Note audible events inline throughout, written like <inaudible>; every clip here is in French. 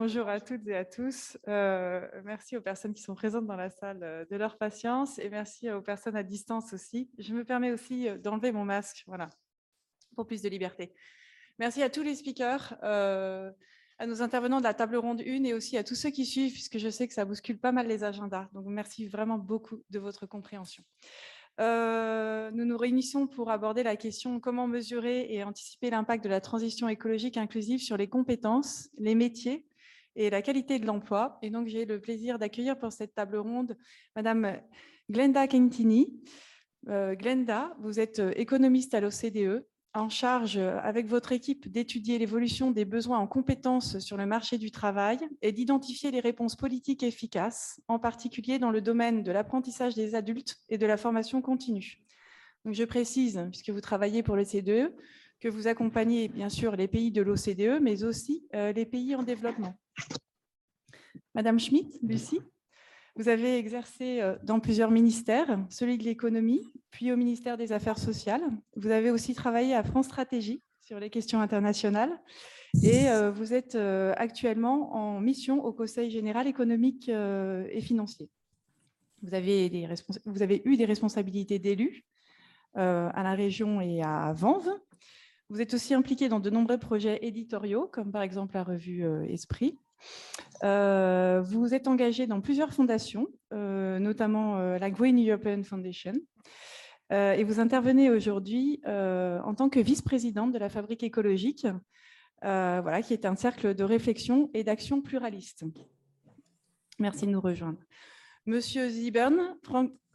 Bonjour à toutes et à tous. Euh, merci aux personnes qui sont présentes dans la salle euh, de leur patience et merci aux personnes à distance aussi. Je me permets aussi euh, d'enlever mon masque, voilà, pour plus de liberté. Merci à tous les speakers, à nos intervenants de la table ronde 1 et aussi à tous ceux qui suivent, puisque je sais que ça bouscule pas mal les agendas. Donc, merci vraiment beaucoup de votre compréhension. nous nous réunissons pour aborder la question comment mesurer et anticiper l'impact de la transition écologique inclusive sur les compétences, les métiers et la qualité de l'emploi? Et donc, j'ai le plaisir d'accueillir pour cette table ronde Madame Glenda Kentini. Euh, Glenda, vous êtes euh, économiste à l'OCDE, en charge euh, avec votre équipe d'étudier l'évolution des besoins en compétences sur le marché du travail et d'identifier les réponses politiques efficaces, en particulier dans le domaine de l'apprentissage des adultes et de la formation continue. Je précise, puisque vous travaillez pour l'OCDE, que vous accompagnez bien sûr les pays de l'OCDE, mais aussi les pays en développement. Madame Schmitt, Lucie, vous avez exercé euh, dans plusieurs ministères, celui de l'économie, puis au ministère des Affaires sociales. Vous avez aussi travaillé à France Stratégie sur les questions internationales et euh, vous êtes euh, actuellement en mission au Conseil général économique et financier. Vous avez, eu des responsabilités d'élu à la région et à Vanves. Vous êtes aussi impliqué dans de nombreux projets éditoriaux, comme par exemple la revue Esprit. Euh, vous êtes engagé dans plusieurs fondations, euh, notamment euh, la Green European Foundation. et vous intervenez aujourd'hui en tant que vice-présidente de la Fabrique écologique, voilà, qui est un cercle de réflexion et d'action pluraliste. Merci de nous rejoindre. Monsieur Zibern,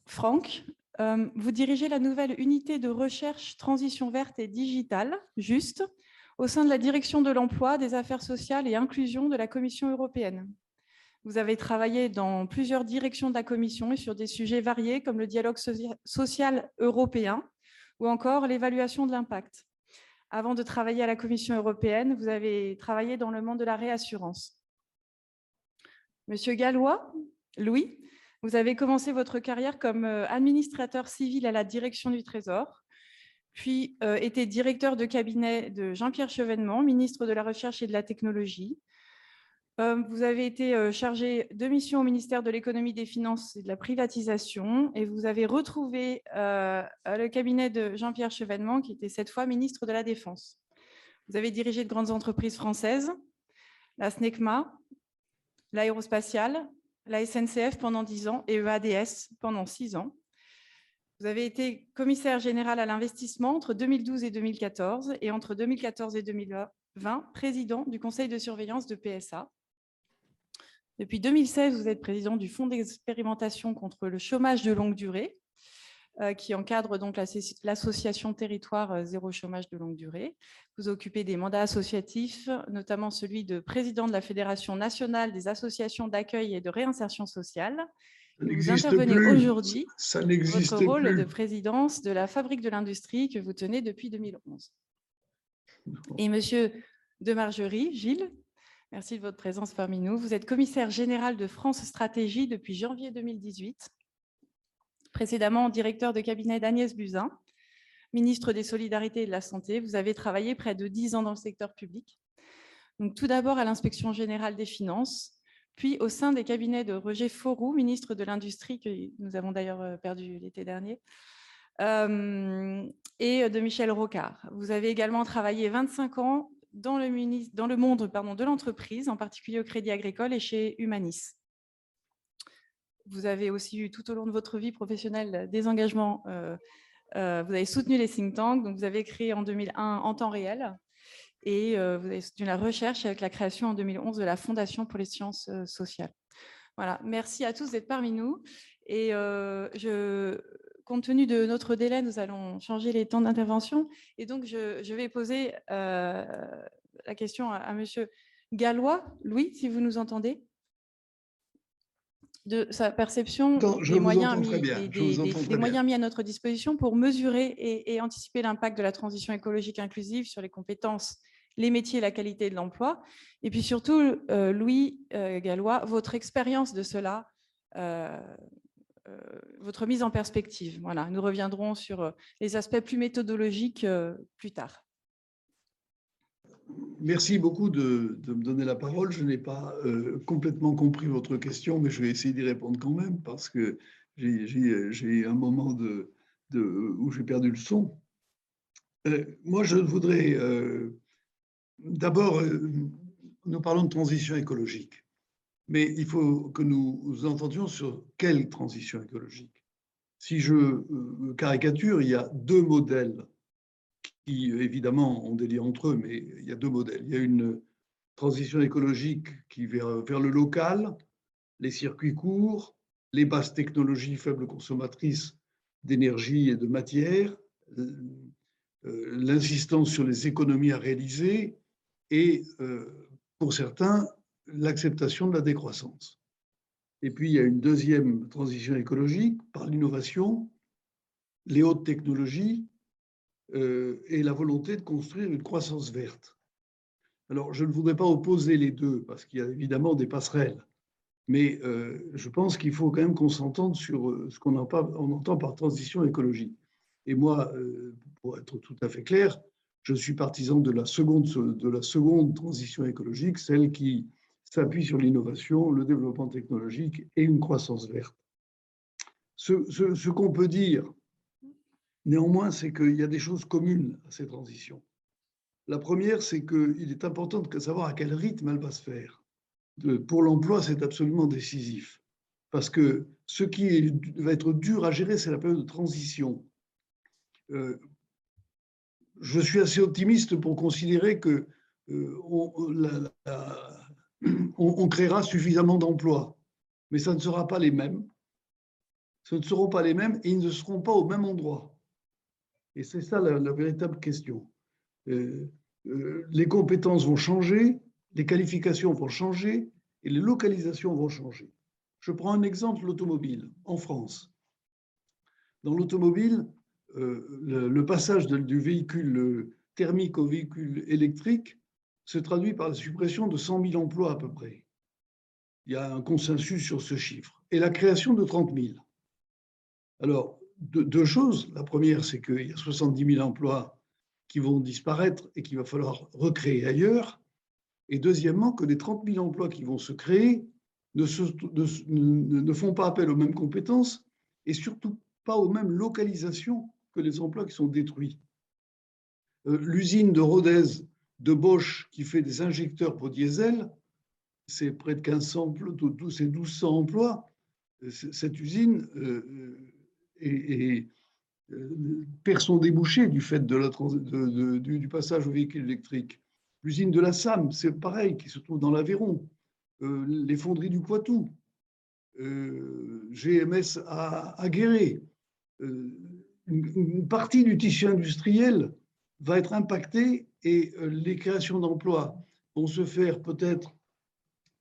Franck, vous dirigez la nouvelle unité de recherche transition verte et digitale, juste, au sein de la direction de l'emploi, des affaires sociales et inclusion de la Commission européenne. Vous avez travaillé dans plusieurs directions de la Commission et sur des sujets variés comme le dialogue social européen ou encore l'évaluation de l'impact. Avant de travailler à la Commission européenne, vous avez travaillé dans le monde de la réassurance. Monsieur Gallois, Louis, vous avez commencé votre carrière comme euh, administrateur civil à la direction du Trésor puis euh, était directeur de cabinet de Jean-Pierre Chevènement, ministre de la Recherche et de la Technologie. Euh, vous avez été euh, chargé de mission au ministère de l'économie, des finances et de la privatisation et vous avez retrouvé le cabinet de Jean-Pierre Chevènement, qui était cette fois ministre de la Défense. Vous avez dirigé de grandes entreprises françaises, la SNECMA, l'aérospatiale, la SNCF pendant 10 ans et EADS pendant 6 ans. Vous avez été commissaire général à l'investissement entre 2012 et 2014 et entre 2014 et 2020, président du conseil de surveillance de PSA. Depuis 2016, vous êtes président du fonds d'expérimentation contre le chômage de longue durée, euh, qui encadre donc l'association Territoire euh, Zéro Chômage de longue durée. Vous occupez des mandats associatifs, notamment celui de président de la Fédération nationale des associations d'accueil et de réinsertion sociale vous intervenez aujourd'hui votre rôle de présidence de la Fabrique de l'Industrie que vous tenez depuis 2011. Et Monsieur de Margerie, Gilles, merci de votre présence parmi nous. Vous êtes commissaire général de France Stratégie depuis janvier 2018, précédemment directeur de cabinet d'Agnès Buzyn, ministre des Solidarités et de la Santé. Vous avez travaillé près de dix ans dans le secteur public. Donc, tout d'abord à l'inspection générale des finances, puis au sein des cabinets de Roger Fauroux, ministre de l'Industrie, que nous avons d'ailleurs euh, perdu l'été dernier, euh, et de Michel Rocard. Vous avez également travaillé 25 ans dans le, monde de l'entreprise, en particulier au Crédit Agricole et chez Humanis. Vous avez aussi eu tout au long de votre vie professionnelle des engagements. Euh, vous avez soutenu les think tanks, donc vous avez créé en 2001 en temps réel et euh, vous avez soutenu la recherche avec la création en 2011 de la Fondation pour les sciences euh, sociales. Voilà, merci à tous d'être parmi nous. Et euh, je, compte tenu de notre délai, nous allons changer les temps d'intervention. Et donc, je, vais poser la question à, M. Monsieur Gallois. Louis, si vous nous entendez de sa perception des, moyens mis, des, moyens mis, à notre disposition pour mesurer et, et anticiper l'impact de la transition écologique inclusive sur les compétences les métiers et la qualité de l'emploi. Et puis surtout, euh, Louis euh, Gallois, votre expérience de cela, euh, votre mise en perspective. Voilà, nous reviendrons sur les aspects plus méthodologiques plus tard. Merci beaucoup de, me donner la parole. Je n'ai pas complètement compris votre question, mais je vais essayer d'y répondre quand même parce que j'ai un moment où j'ai perdu le son. moi, je voudrais d'abord, nous parlons de transition écologique. Mais il faut que nous entendions sur quelle transition écologique. Si je euh, caricature, il y a deux modèles qui, évidemment, ont des liens entre eux, mais il y a deux modèles. Il y a une transition écologique qui vers, vers le local, les circuits courts, les basses technologies faibles consommatrices d'énergie et de matière, euh, euh, l'insistance sur les économies à réaliser et, pour certains, l'acceptation de la décroissance. Et puis, il y a une deuxième transition écologique par l'innovation, les hautes technologies euh, et la volonté de construire une croissance verte. Alors, je ne voudrais pas opposer les deux, parce qu'il y a évidemment des passerelles, mais euh, je pense qu'il faut quand même qu'on s'entende sur euh, ce qu'on entend par transition écologique. Et moi, pour être tout à fait clair, je suis partisan de la seconde, de la seconde transition écologique, celle qui s'appuie sur l'innovation, le développement technologique et une croissance verte. Ce, qu'on peut dire, néanmoins, c'est qu'il y a des choses communes à ces transitions. La première, c'est qu'il est important de savoir à quel rythme elle va se faire. Pour l'emploi, c'est absolument décisif. Parce que ce qui va être dur à gérer, c'est la période de transition. Euh, je suis assez optimiste pour considérer que euh, la, <clears throat> on, créera suffisamment d'emplois, mais ça ne sera pas les mêmes. Ce ne seront pas les mêmes et ils ne seront pas au même endroit. Et c'est ça la, véritable question. Euh, euh, les compétences vont changer, les qualifications vont changer et les localisations vont changer. Je prends un exemple, l'automobile, en France. Dans l'automobile, euh, le, passage du véhicule thermique au véhicule électrique se traduit par la suppression de 100 000 emplois à peu près. Il y a un consensus sur ce chiffre. Et la création de 30 000. Alors, deux, choses. La première, c'est qu'il y a 70 000 emplois qui vont disparaître et qu'il va falloir recréer ailleurs. Et deuxièmement, que les 30 000 emplois qui vont se créer ne, ne, font pas appel aux mêmes compétences et surtout pas aux mêmes localisations que les emplois qui sont détruits. Euh, l'usine de Rodez de Bosch qui fait des injecteurs pour diesel, c'est près de 1500, c'est 1200 emplois. Cette usine euh, euh, perd son débouché du fait de du, passage au véhicule électrique. L'usine de la SAM, c'est pareil, qui se trouve dans l'Aveyron. Euh, les fonderies du Poitou, GMS à, à Guéret. Une, partie du tissu industriel va être impactée et euh, les créations d'emplois vont se faire peut-être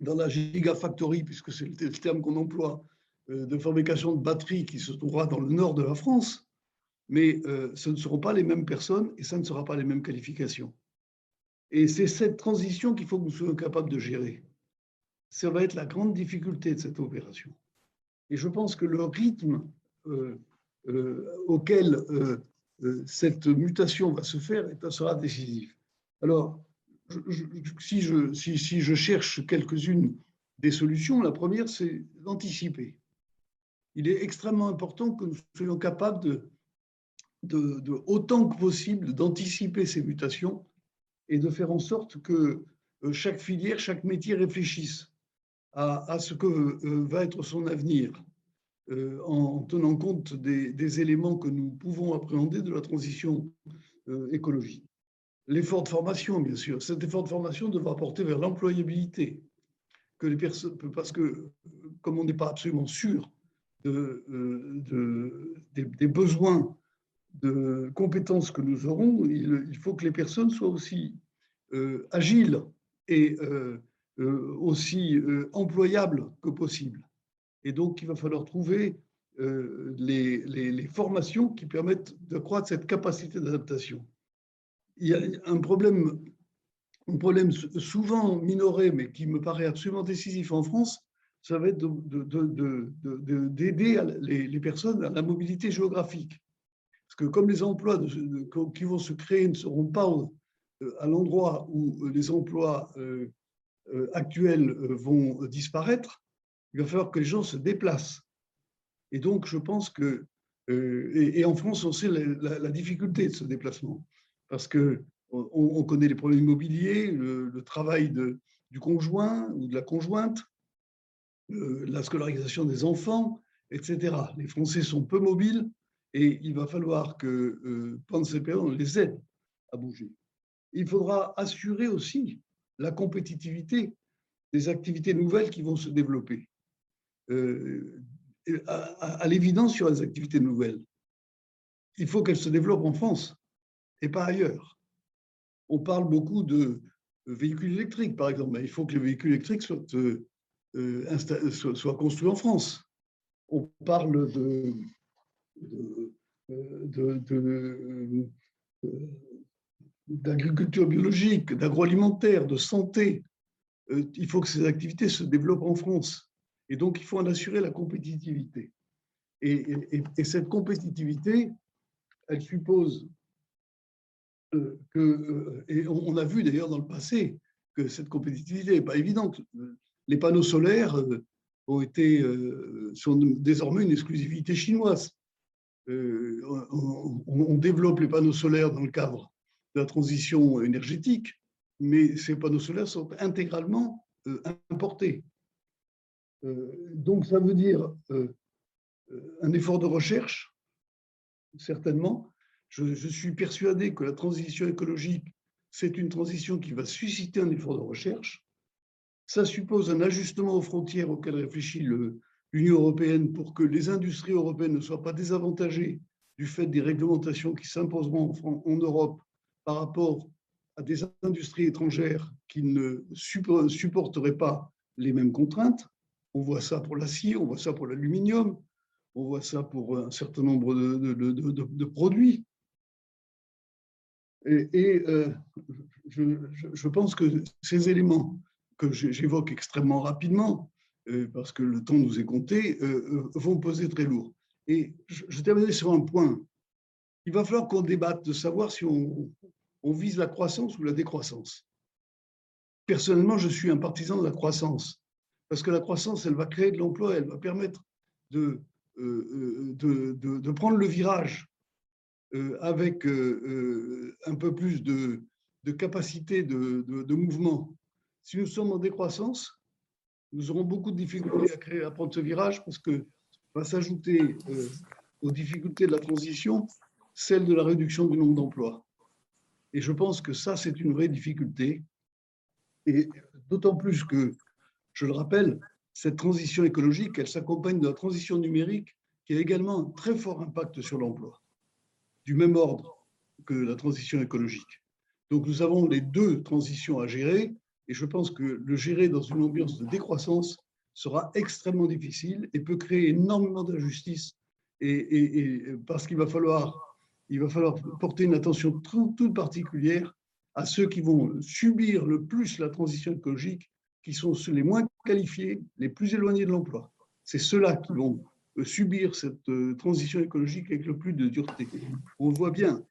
dans la gigafactory, puisque c'est le terme qu'on emploie, euh, de fabrication de batteries qui se trouvera dans le nord de la France, mais euh, ce ne seront pas les mêmes personnes et ça ne sera pas les mêmes qualifications. Et c'est cette transition qu'il faut que nous soyons capables de gérer. Ça va être la grande difficulté de cette opération. Et je pense que le rythme auquel cette mutation va se faire et sera décisif. Alors, si, je, si, je cherche quelques-unes des solutions, la première, c'est d'anticiper. Il est extrêmement important que nous soyons capables de, autant que possible d'anticiper ces mutations et de faire en sorte que euh, chaque filière, chaque métier réfléchisse à, ce que euh, va être son avenir euh, en tenant compte des, éléments que nous pouvons appréhender de la transition euh, écologique. L'effort de formation, bien sûr. Cet effort de formation devra porter vers l'employabilité. Parce que, comme on n'est pas absolument sûr euh, des, besoins de compétences que nous aurons, il, faut que les personnes soient aussi agiles et aussi employables que possible. Et donc, il va falloir trouver euh, les, formations qui permettent de croître cette capacité d'adaptation. Il y a un problème, un problème souvent minoré, mais qui me paraît absolument décisif en France, ça va être d'aider les, les, personnes à la mobilité géographique. Parce que comme les emplois qui vont se créer ne seront pas à l'endroit où les emplois actuels vont disparaître, il va falloir que les gens se déplacent. Et donc, je pense que, et, en France, on sait la, difficulté de ce déplacement, parce que on, connaît les problèmes immobiliers, le, travail de, du conjoint ou de la conjointe, la scolarisation des enfants, etc. Les Français sont peu mobiles et il va falloir que euh, pendant ces périodes, on les aide à bouger. Il faudra assurer aussi la compétitivité des activités nouvelles qui vont se développer. Euh, à, l'évidence sur les activités nouvelles, il faut qu'elles se développent en France et pas ailleurs. On parle beaucoup de véhicules électriques, par exemple, mais il faut que les véhicules électriques soient, euh, soient construits en France. On parle d'agriculture biologique, d'agroalimentaire, de santé. Euh, il faut que ces activités se développent en France. Et donc, il faut en assurer la compétitivité. Et, cette compétitivité, elle suppose euh, que, euh, et on a vu d'ailleurs dans le passé que cette compétitivité n'est pas évidente. Les panneaux solaires ont été, sont désormais une exclusivité chinoise. Euh, on, développe les panneaux solaires dans le cadre de la transition énergétique, mais ces panneaux solaires sont intégralement euh, importés. Euh, donc ça veut dire un effort de recherche, certainement. Je, suis persuadé que la transition écologique, c'est une transition qui va susciter un effort de recherche. Ça suppose un ajustement aux frontières auquel réfléchit l'Union européenne pour que les industries européennes ne soient pas désavantagées du fait des réglementations qui s'imposeront en Europe par rapport à des industries étrangères qui ne supporteraient pas les mêmes contraintes. On voit ça pour l'acier, on voit ça pour l'aluminium, on voit ça pour un certain nombre de, produits. Et, euh, je, pense que ces éléments que j'évoque extrêmement rapidement euh, parce que le temps nous est compté, euh, vont poser très lourd. Et je, terminerai sur un point. Il va falloir qu'on débatte de savoir si on, vise la croissance ou la décroissance. Personnellement, je suis un partisan de la croissance, parce que la croissance, elle va créer de l'emploi, elle va permettre de, de, prendre le virage avec un peu plus de, capacité de mouvement. Si nous sommes en décroissance, nous aurons beaucoup de difficultés à, créer, à prendre ce virage parce que va s'ajouter euh, aux difficultés de la transition celle de la réduction du nombre d'emplois. Et je pense que ça, c'est une vraie difficulté. Et d'autant plus que, je le rappelle, cette transition écologique, elle s'accompagne de la transition numérique qui a également un très fort impact sur l'emploi, du même ordre que la transition écologique. Donc nous avons les deux transitions à gérer et je pense que le gérer dans une ambiance de décroissance sera extrêmement difficile et peut créer énormément d'injustice. Et, parce qu'il va falloir, il va falloir porter une attention toute particulière à ceux qui vont subir le plus la transition écologique, qui sont les moins qualifiés, les plus éloignés de l'emploi. C'est ceux-là qui vont subir cette euh, transition écologique avec le plus de dureté. On voit bien,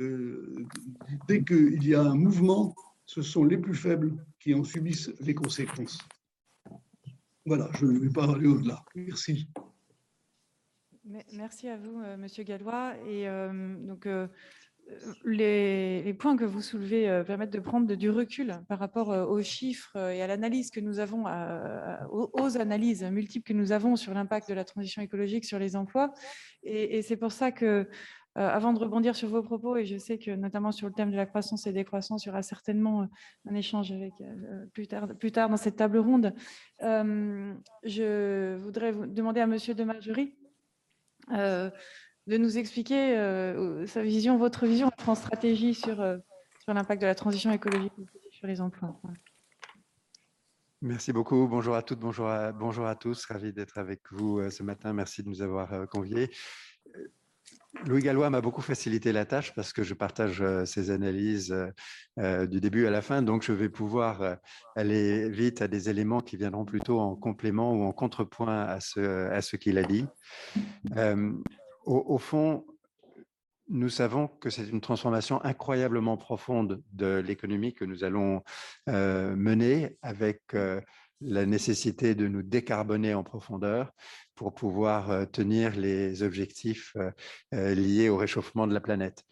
euh, dès qu'il y a un mouvement, ce sont les plus faibles qui en subissent les conséquences. Voilà, je ne vais pas aller au-delà. Merci. Merci à vous, euh, Monsieur Gallois. Et euh, donc, euh, les, points que vous soulevez permettent de prendre du recul par rapport aux chiffres et à l'analyse que nous avons, aux, analyses multiples que nous avons sur l'impact de la transition écologique sur les emplois. Et, c'est pour ça que euh, avant de rebondir sur vos propos, et je sais que notamment sur le thème de la croissance et décroissance, il y aura certainement euh, un échange avec, euh, plus, tard, plus tard dans cette table ronde. je voudrais vous demander à Monsieur de Margerie de nous expliquer sa vision, votre vision, votre stratégie sur, sur l'impact de la transition écologique sur les emplois. Merci beaucoup. Bonjour à toutes, bonjour à, bonjour à tous. Ravi d'être avec vous ce matin. Merci de nous avoir conviés Louis Gallois m'a beaucoup facilité la tâche parce que je partage ses analyses du début à la fin, donc je vais pouvoir aller vite à des éléments qui viendront plutôt en complément ou en contrepoint à ce, à ce qu'il a dit. Au, fond, nous savons que c'est une transformation incroyablement profonde de l'économie que nous allons mener avec la nécessité de nous décarboner en profondeur pour pouvoir tenir les objectifs liés au réchauffement de la planète.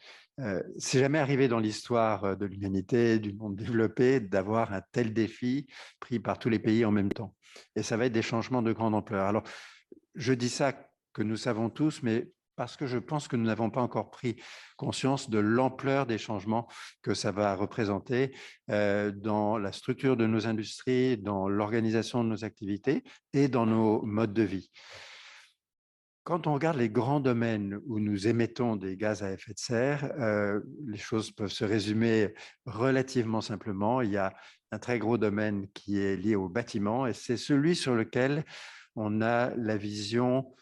C'est jamais arrivé dans l'histoire de l'humanité, du monde développé, d'avoir un tel défi pris par tous les pays en même temps. Et ça va être des changements de grande ampleur. Alors, je dis ça que nous savons tous, mais parce que je pense que nous n'avons pas encore pris conscience de l'ampleur des changements que ça va représenter dans la structure de nos industries, dans l'organisation de nos activités et dans nos modes de vie. Quand on regarde les grands domaines où nous émettons des gaz à effet de serre, les choses peuvent se résumer relativement simplement. Il y a un très gros domaine qui est lié au bâtiment et c'est celui sur lequel on a la vision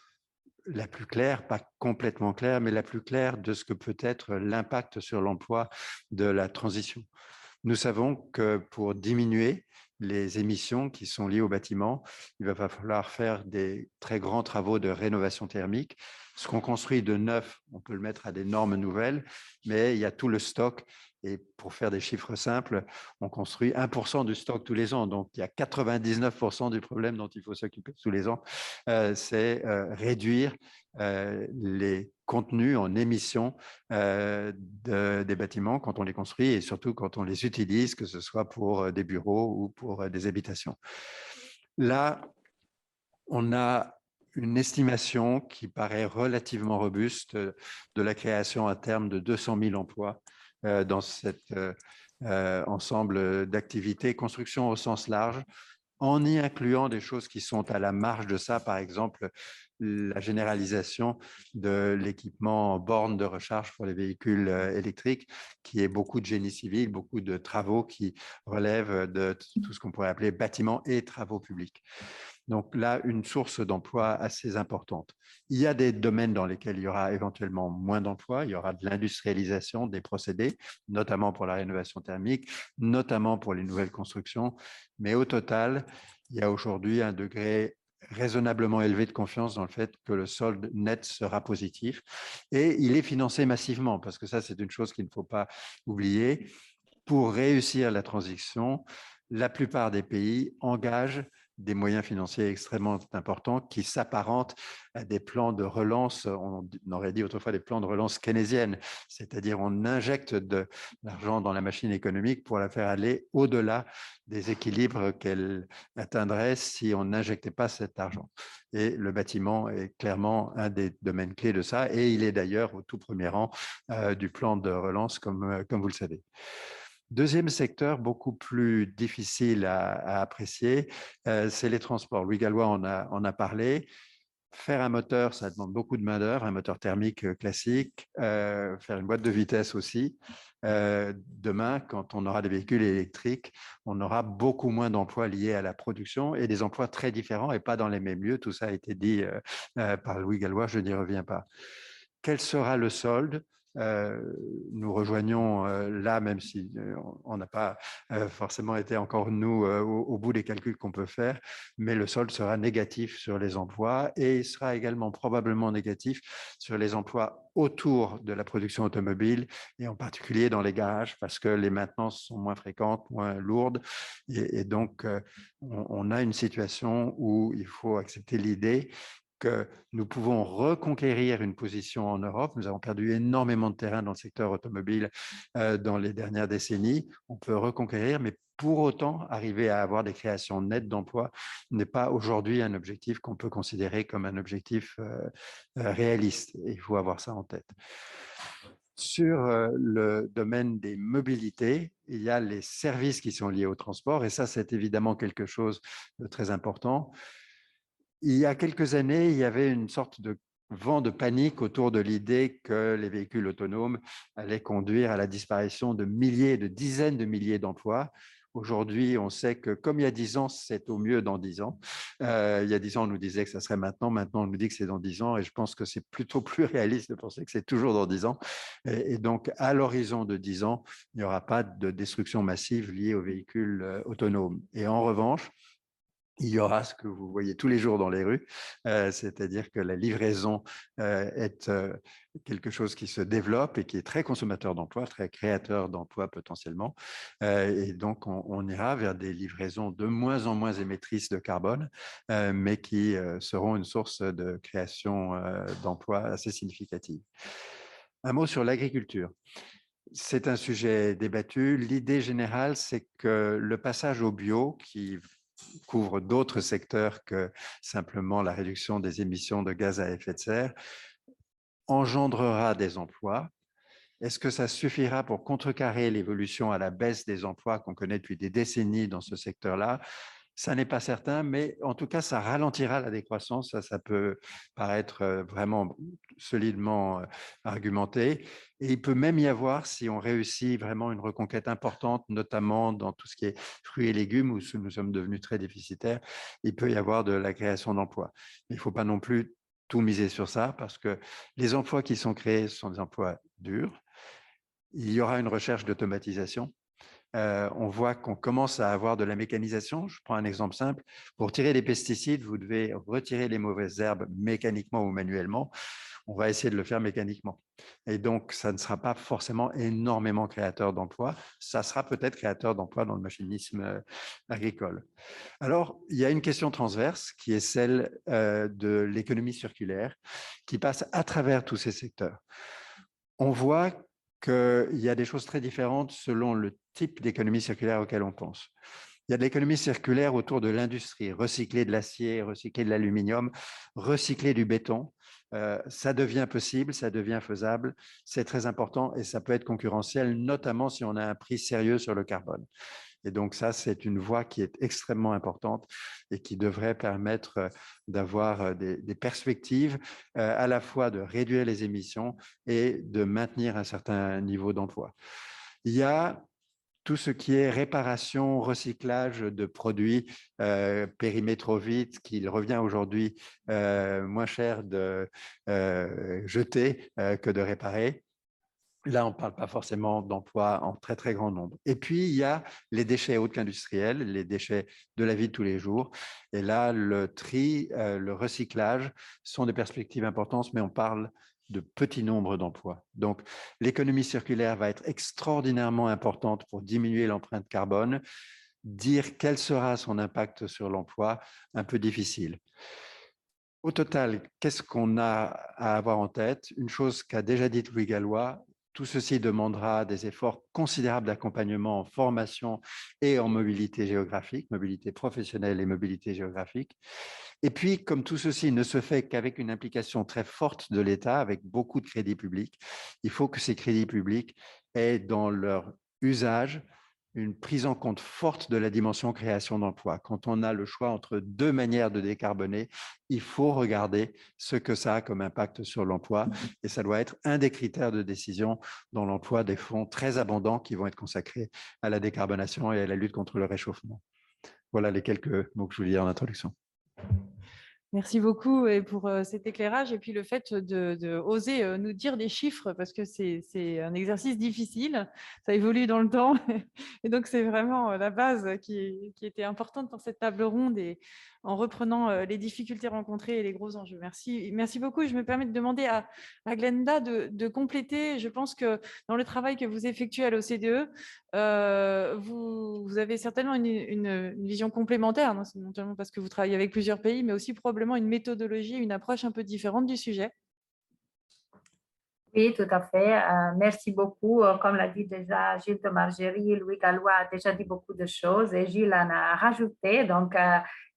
la plus claire, pas complètement claire, mais la plus claire de ce que peut être l'impact sur l'emploi de la transition. Nous savons que pour diminuer les émissions qui sont liées au bâtiment, il va falloir faire des très grands travaux de rénovation thermique. Ce qu'on construit de neuf, on peut le mettre à des normes nouvelles, mais il y a tout le stock et pour faire des chiffres simples, on construit 1% du stock tous les ans. Donc, il y a 99% du problème dont il faut s'occuper tous les ans. Euh, c'est euh, réduire euh, les contenus en émissions des bâtiments quand on les construit et surtout quand on les utilise, que ce soit pour des bureaux ou pour des habitations. Là, on a une estimation qui paraît relativement robuste de la création à terme de 200 000 emplois euh, dans cet euh, euh, ensemble d'activités, construction au sens large, en y incluant des choses qui sont à la marge de ça, par exemple la généralisation de l'équipement en borne de recharge pour les véhicules électriques, qui est beaucoup de génie civil, beaucoup de travaux qui relèvent de tout ce qu'on pourrait appeler bâtiments et travaux publics. Donc là, une source d'emploi assez importante. Il y a des domaines dans lesquels il y aura éventuellement moins d'emplois. Il y aura de l'industrialisation des procédés, notamment pour la rénovation thermique, notamment pour les nouvelles constructions. Mais au total, il y a aujourd'hui un degré raisonnablement élevé de confiance dans le fait que le solde net sera positif. Et il est financé massivement, parce que ça, c'est une chose qu'il ne faut pas oublier. Pour réussir la transition, la plupart des pays engagent des moyens financiers extrêmement importants qui s'apparentent à des plans de relance, on aurait dit autrefois des plans de relance keynésiennes, c'est-à-dire on injecte de l'argent dans la machine économique pour la faire aller au-delà des équilibres qu'elle atteindrait si on n'injectait pas cet argent. Et le bâtiment est clairement un des domaines clés de ça, et il est d'ailleurs au tout premier rang euh, du plan de relance, comme, euh, comme vous le savez. Deuxième secteur beaucoup plus difficile à, apprécier, euh, c'est les transports. Louis Gallois en a, parlé. Faire un moteur, ça demande beaucoup de main-d'œuvre, un moteur thermique euh, classique, euh, faire une boîte de vitesse aussi. demain, quand on aura des véhicules électriques, on aura beaucoup moins d'emplois liés à la production et des emplois très différents et pas dans les mêmes lieux. Tout ça a été dit par Louis Gallois, je n'y reviens pas. Quel sera le solde? Nous rejoignons euh, là, même si euh, on n'a pas forcément été encore nous au, bout des calculs qu'on peut faire, mais le solde sera négatif sur les emplois et il sera également probablement négatif sur les emplois autour de la production automobile et en particulier dans les garages parce que les maintenances sont moins fréquentes, moins lourdes et, donc on, a une situation où il faut accepter l'idée que nous pouvons reconquérir une position en Europe. Nous avons perdu énormément de terrain dans le secteur automobile euh, dans les dernières décennies. On peut reconquérir, mais pour autant, arriver à avoir des créations nettes d'emplois n'est pas aujourd'hui un objectif qu'on peut considérer comme un objectif euh, euh, réaliste. il faut avoir ça en tête. Sur le domaine des mobilités, il y a les services qui sont liés au transport, et ça, c'est évidemment quelque chose de très important. Il y a quelques années, il y avait une sorte de vent de panique autour de l'idée que les véhicules autonomes allaient conduire à la disparition de milliers, de dizaines de milliers d'emplois. Aujourd'hui, on sait que comme il y a 10 ans, c'est au mieux dans 10 ans. Euh, il y a 10 ans, on nous disait que ça serait maintenant. Maintenant, on nous dit que c'est dans 10 ans. Et je pense que c'est plutôt <laughs> plus réaliste de penser que c'est toujours dans 10 ans. Et, donc, à l'horizon de 10 ans, il n'y aura pas de destruction massive liée aux véhicules euh, autonomes. Et en revanche, il y aura ce que vous voyez tous les jours dans les rues, euh, c'est-à-dire que la livraison euh, est euh, quelque chose qui se développe et qui est très consommateur d'emplois, très créateur d'emplois potentiellement. et donc, on, ira vers des livraisons de moins en moins émettrices de carbone, mais qui seront une source de création d'emplois assez significative. Un mot sur l'agriculture. C'est un sujet débattu. L'idée générale, c'est que le passage au bio, qui couvre d'autres secteurs que simplement la réduction des émissions de gaz à effet de serre, engendrera des emplois. Est-ce que ça suffira pour contrecarrer l'évolution à la baisse des emplois qu'on connaît depuis des décennies dans ce secteur-là? Ça n'est pas certain, mais en tout cas, ça ralentira la décroissance. Ça, ça peut paraître vraiment solidement argumenté. Et il peut même y avoir, si on réussit vraiment une reconquête importante, notamment dans tout ce qui est fruits et légumes, où nous sommes devenus très déficitaires, il peut y avoir de la création d'emplois. Il ne faut pas non plus tout miser sur ça, parce que les emplois qui sont créés sont des emplois durs. Il y aura une recherche d'automatisation euh, on voit qu'on commence à avoir de la mécanisation. Je prends un exemple simple. Pour tirer les pesticides, vous devez retirer les mauvaises herbes mécaniquement ou manuellement. On va essayer de le faire mécaniquement. Et donc, ça ne sera pas forcément énormément créateur d'emplois. Ça sera peut-être créateur d'emplois dans le machinisme euh, agricole. Alors, il y a une question transverse qui est celle euh, de l'économie circulaire qui passe à travers tous ces secteurs. On voit qu'il y a des choses très différentes selon le type d'économie circulaire auquel on pense. Il y a de l'économie circulaire autour de l'industrie, recycler de l'acier, recycler de l'aluminium, recycler du béton. Euh, ça devient possible, ça devient faisable, c'est très important et ça peut être concurrentiel, notamment si on a un prix sérieux sur le carbone. Et donc ça, c'est une voie qui est extrêmement importante et qui devrait permettre euh, d'avoir euh, des, perspectives à la fois de réduire les émissions et de maintenir un certain niveau d'emploi. Il y a tout ce qui est réparation, recyclage de produits euh, périmés trop vite, qu'il revient aujourd'hui moins cher de jeter que de réparer. Là, on ne parle pas forcément d'emplois en très, très grand nombre. Et puis, il y a les déchets hautes industriels, les déchets de la vie de tous les jours. Et là, le tri, euh, le recyclage sont des perspectives importantes, mais on parle de petits nombres d'emplois. Donc, l'économie circulaire va être extraordinairement importante pour diminuer l'empreinte carbone. Dire quel sera son impact sur l'emploi, un peu difficile. Au total, qu'est-ce qu'on a à avoir en tête? Une chose qu'a déjà dit Louis Gallois, tout ceci demandera des efforts considérables d'accompagnement en formation et en mobilité géographique, mobilité professionnelle et mobilité géographique. Et puis, comme tout ceci ne se fait qu'avec une implication très forte de l'État, avec beaucoup de crédits publics, il faut que ces crédits publics aient dans leur usage une prise en compte forte de la dimension création d'emplois. Quand on a le choix entre deux manières de décarboner, il faut regarder ce que ça a comme impact sur l'emploi et ça doit être un des critères de décision dans l'emploi des fonds très abondants qui vont être consacrés à la décarbonation et à la lutte contre le réchauffement. Voilà les quelques mots que je voulais dire en introduction. Merci beaucoup pour euh, cet éclairage et puis le fait de, oser euh, nous dire des chiffres parce que c'est un exercice difficile, ça évolue dans le temps <laughs> et donc c'est vraiment euh, la base qui, était importante dans cette table ronde en reprenant euh, les difficultés rencontrées et les gros enjeux. Merci, merci beaucoup. Je me permets de demander à, Glenda de, compléter. Je pense que dans le travail que vous effectuez à l'OCDE, euh, vous, avez certainement une, vision complémentaire, non seulement parce que vous travaillez avec plusieurs pays, mais aussi probablement une méthodologie, une approche un peu différente du sujet. Oui, tout à fait. Euh, merci beaucoup. Comme l'a dit déjà Gilles de Margerie, Louis Gallois a déjà dit beaucoup de choses et Gilles en a rajouté. Donc,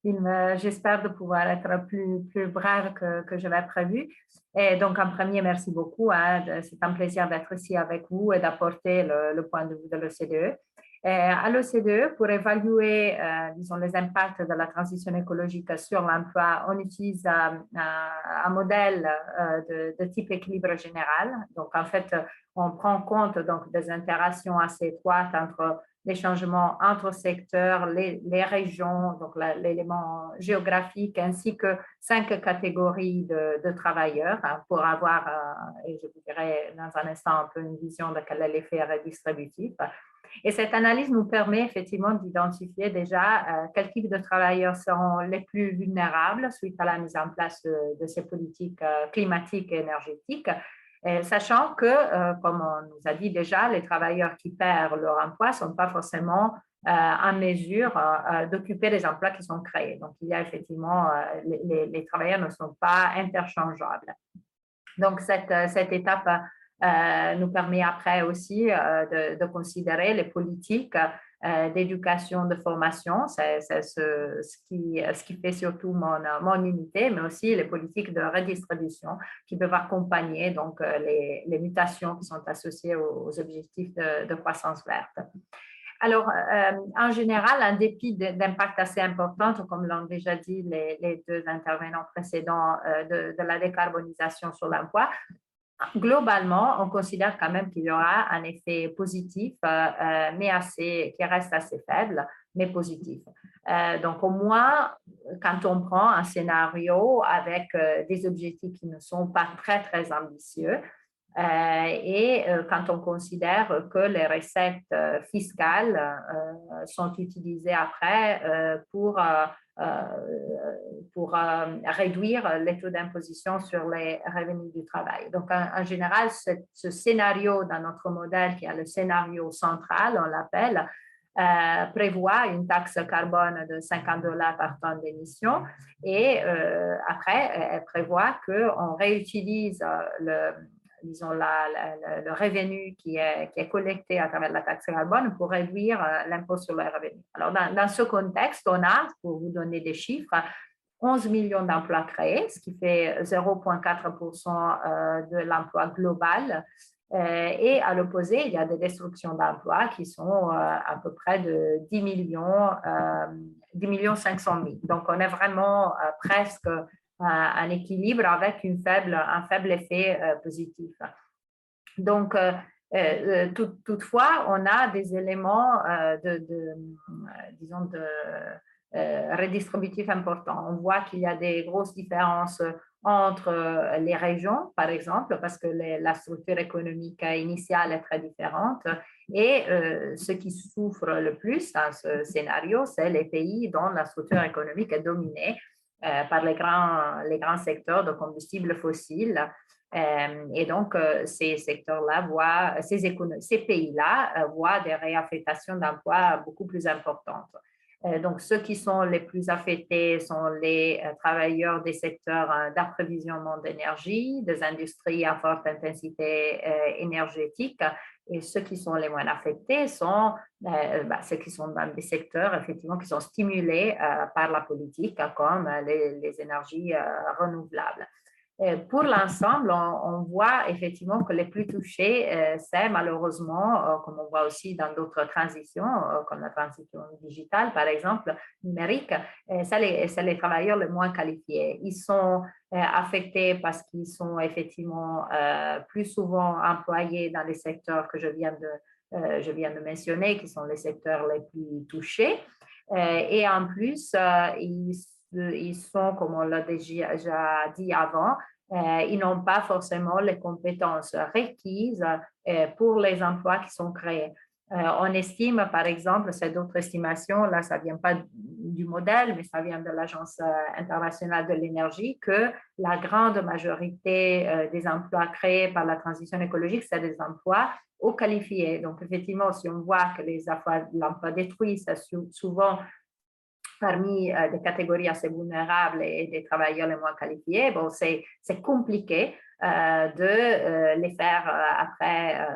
J'espère de pouvoir être plus, plus brève que, que je l'ai prévu. Et donc, en premier, merci beaucoup. Hein, c'est un plaisir d'être ici avec vous et d'apporter le, point de vue de l'OCDE. À l'OCDE, pour évaluer, euh, disons, les impacts de la transition écologique sur l'emploi, on utilise un, modèle euh, de, de, type équilibre général. Donc, en fait, on prend compte donc, des interactions assez étroites entre les changements entre secteurs, les, régions, donc l'élément géographique, ainsi que cinq catégories de, travailleurs hein, pour avoir, et je vous dirai dans un instant un peu une vision de quel est l'effet redistributif. Et cette analyse nous permet effectivement d'identifier déjà euh, quels types de travailleurs seront les plus vulnérables suite à la mise en place de, ces politiques euh, climatiques et énergétiques, sachant que, euh, comme on nous a dit déjà, les travailleurs qui perdent leur emploi ne sont pas forcément en mesure d'occuper les emplois qui sont créés. Donc, il y a effectivement, les, travailleurs ne sont pas interchangeables. Donc, cette, cette étape euh, nous permet après aussi euh, de, considérer les politiques euh, d'éducation, de formation, c'est ce, qui, ce qui fait surtout mon, mon, unité, mais aussi les politiques de redistribution qui peuvent accompagner donc, les, les mutations qui sont associées aux, objectifs de, croissance verte. Alors, en général, un dépit d'impact assez important, comme l'ont déjà dit les, deux intervenants précédents de, de la décarbonisation sur l'emploi, globalement, on considère quand même qu'il y aura un effet positif, euh, euh, mais assez, qui reste assez faible, mais positif. Euh, donc, au moins, quand on prend un scénario avec des objectifs qui ne sont pas très, très ambitieux, et quand on considère que les recettes fiscales sont utilisées après pour euh, pour euh, réduire les taux d'imposition sur les revenus du travail. Donc, en, général, ce, scénario dans notre modèle, qui est le scénario central, on l'appelle, euh, prévoit une taxe carbone de 50 dollars par tonne d'émission et après, elle prévoit qu'on réutilise le, disons, la, le revenu qui est, qui est, collecté à travers la taxe carbone pour réduire euh, l'impôt sur le revenu. Alors, dans, ce contexte, on a, pour vous donner des chiffres, 11 millions d'emplois créés, ce qui fait 0,4% euh, de l'emploi global. Euh, et à l'opposé, il y a des destructions d'emplois qui sont à peu près de 10 millions, 10 millions 500 000. Donc, on est vraiment presque un équilibre avec un faible effet euh, positif. Donc, euh, euh, toutefois, on a des éléments de, disons, de redistributifs importants. On voit qu'il y a des grosses différences entre les régions, par exemple, parce que la structure économique initiale est très différente. Et ce qui souffre le plus dans ce scénario, c'est les pays dont la structure économique est dominée euh, par les grands, les grands secteurs de combustibles fossiles. Euh, et donc, euh, ces secteurs-là voient, ces, ces pays-là voient des réaffectations d'emplois beaucoup plus importantes. donc, ceux qui sont les plus affectés sont les travailleurs des secteurs d'approvisionnement d'énergie, des industries à forte intensité énergétique et ceux qui sont les moins affectés sont euh, bah, ceux qui sont dans des secteurs effectivement qui sont stimulés euh, par la politique, comme les, les énergies euh, renouvelables. Euh, pour l'ensemble, on, voit effectivement que les plus touchés, euh, c'est malheureusement, euh, comme on voit aussi dans d'autres transitions, comme la transition digitale, par exemple, numérique, c'est les, les, travailleurs les moins qualifiés. Ils sont affectés parce qu'ils sont effectivement plus souvent employés dans les secteurs que je viens de, je viens de mentionner, qui sont les secteurs les plus touchés. et en plus, ils ils sont, comme on l'a déjà dit avant, euh, ils n'ont pas forcément les compétences requises euh, pour les emplois qui sont créés. Euh, on estime, par exemple, c'est d'autres estimations, là, ça ne vient pas du modèle, mais ça vient de l'Agence internationale de l'énergie, que la grande majorité des emplois créés par la transition écologique, c'est des emplois haut qualifiés. Donc, effectivement, si on voit que les emplois détruits, c'est souvent parmi euh, des catégories assez vulnérables et des travailleurs les moins qualifiés, bon, c'est compliqué euh, de euh, les faire après,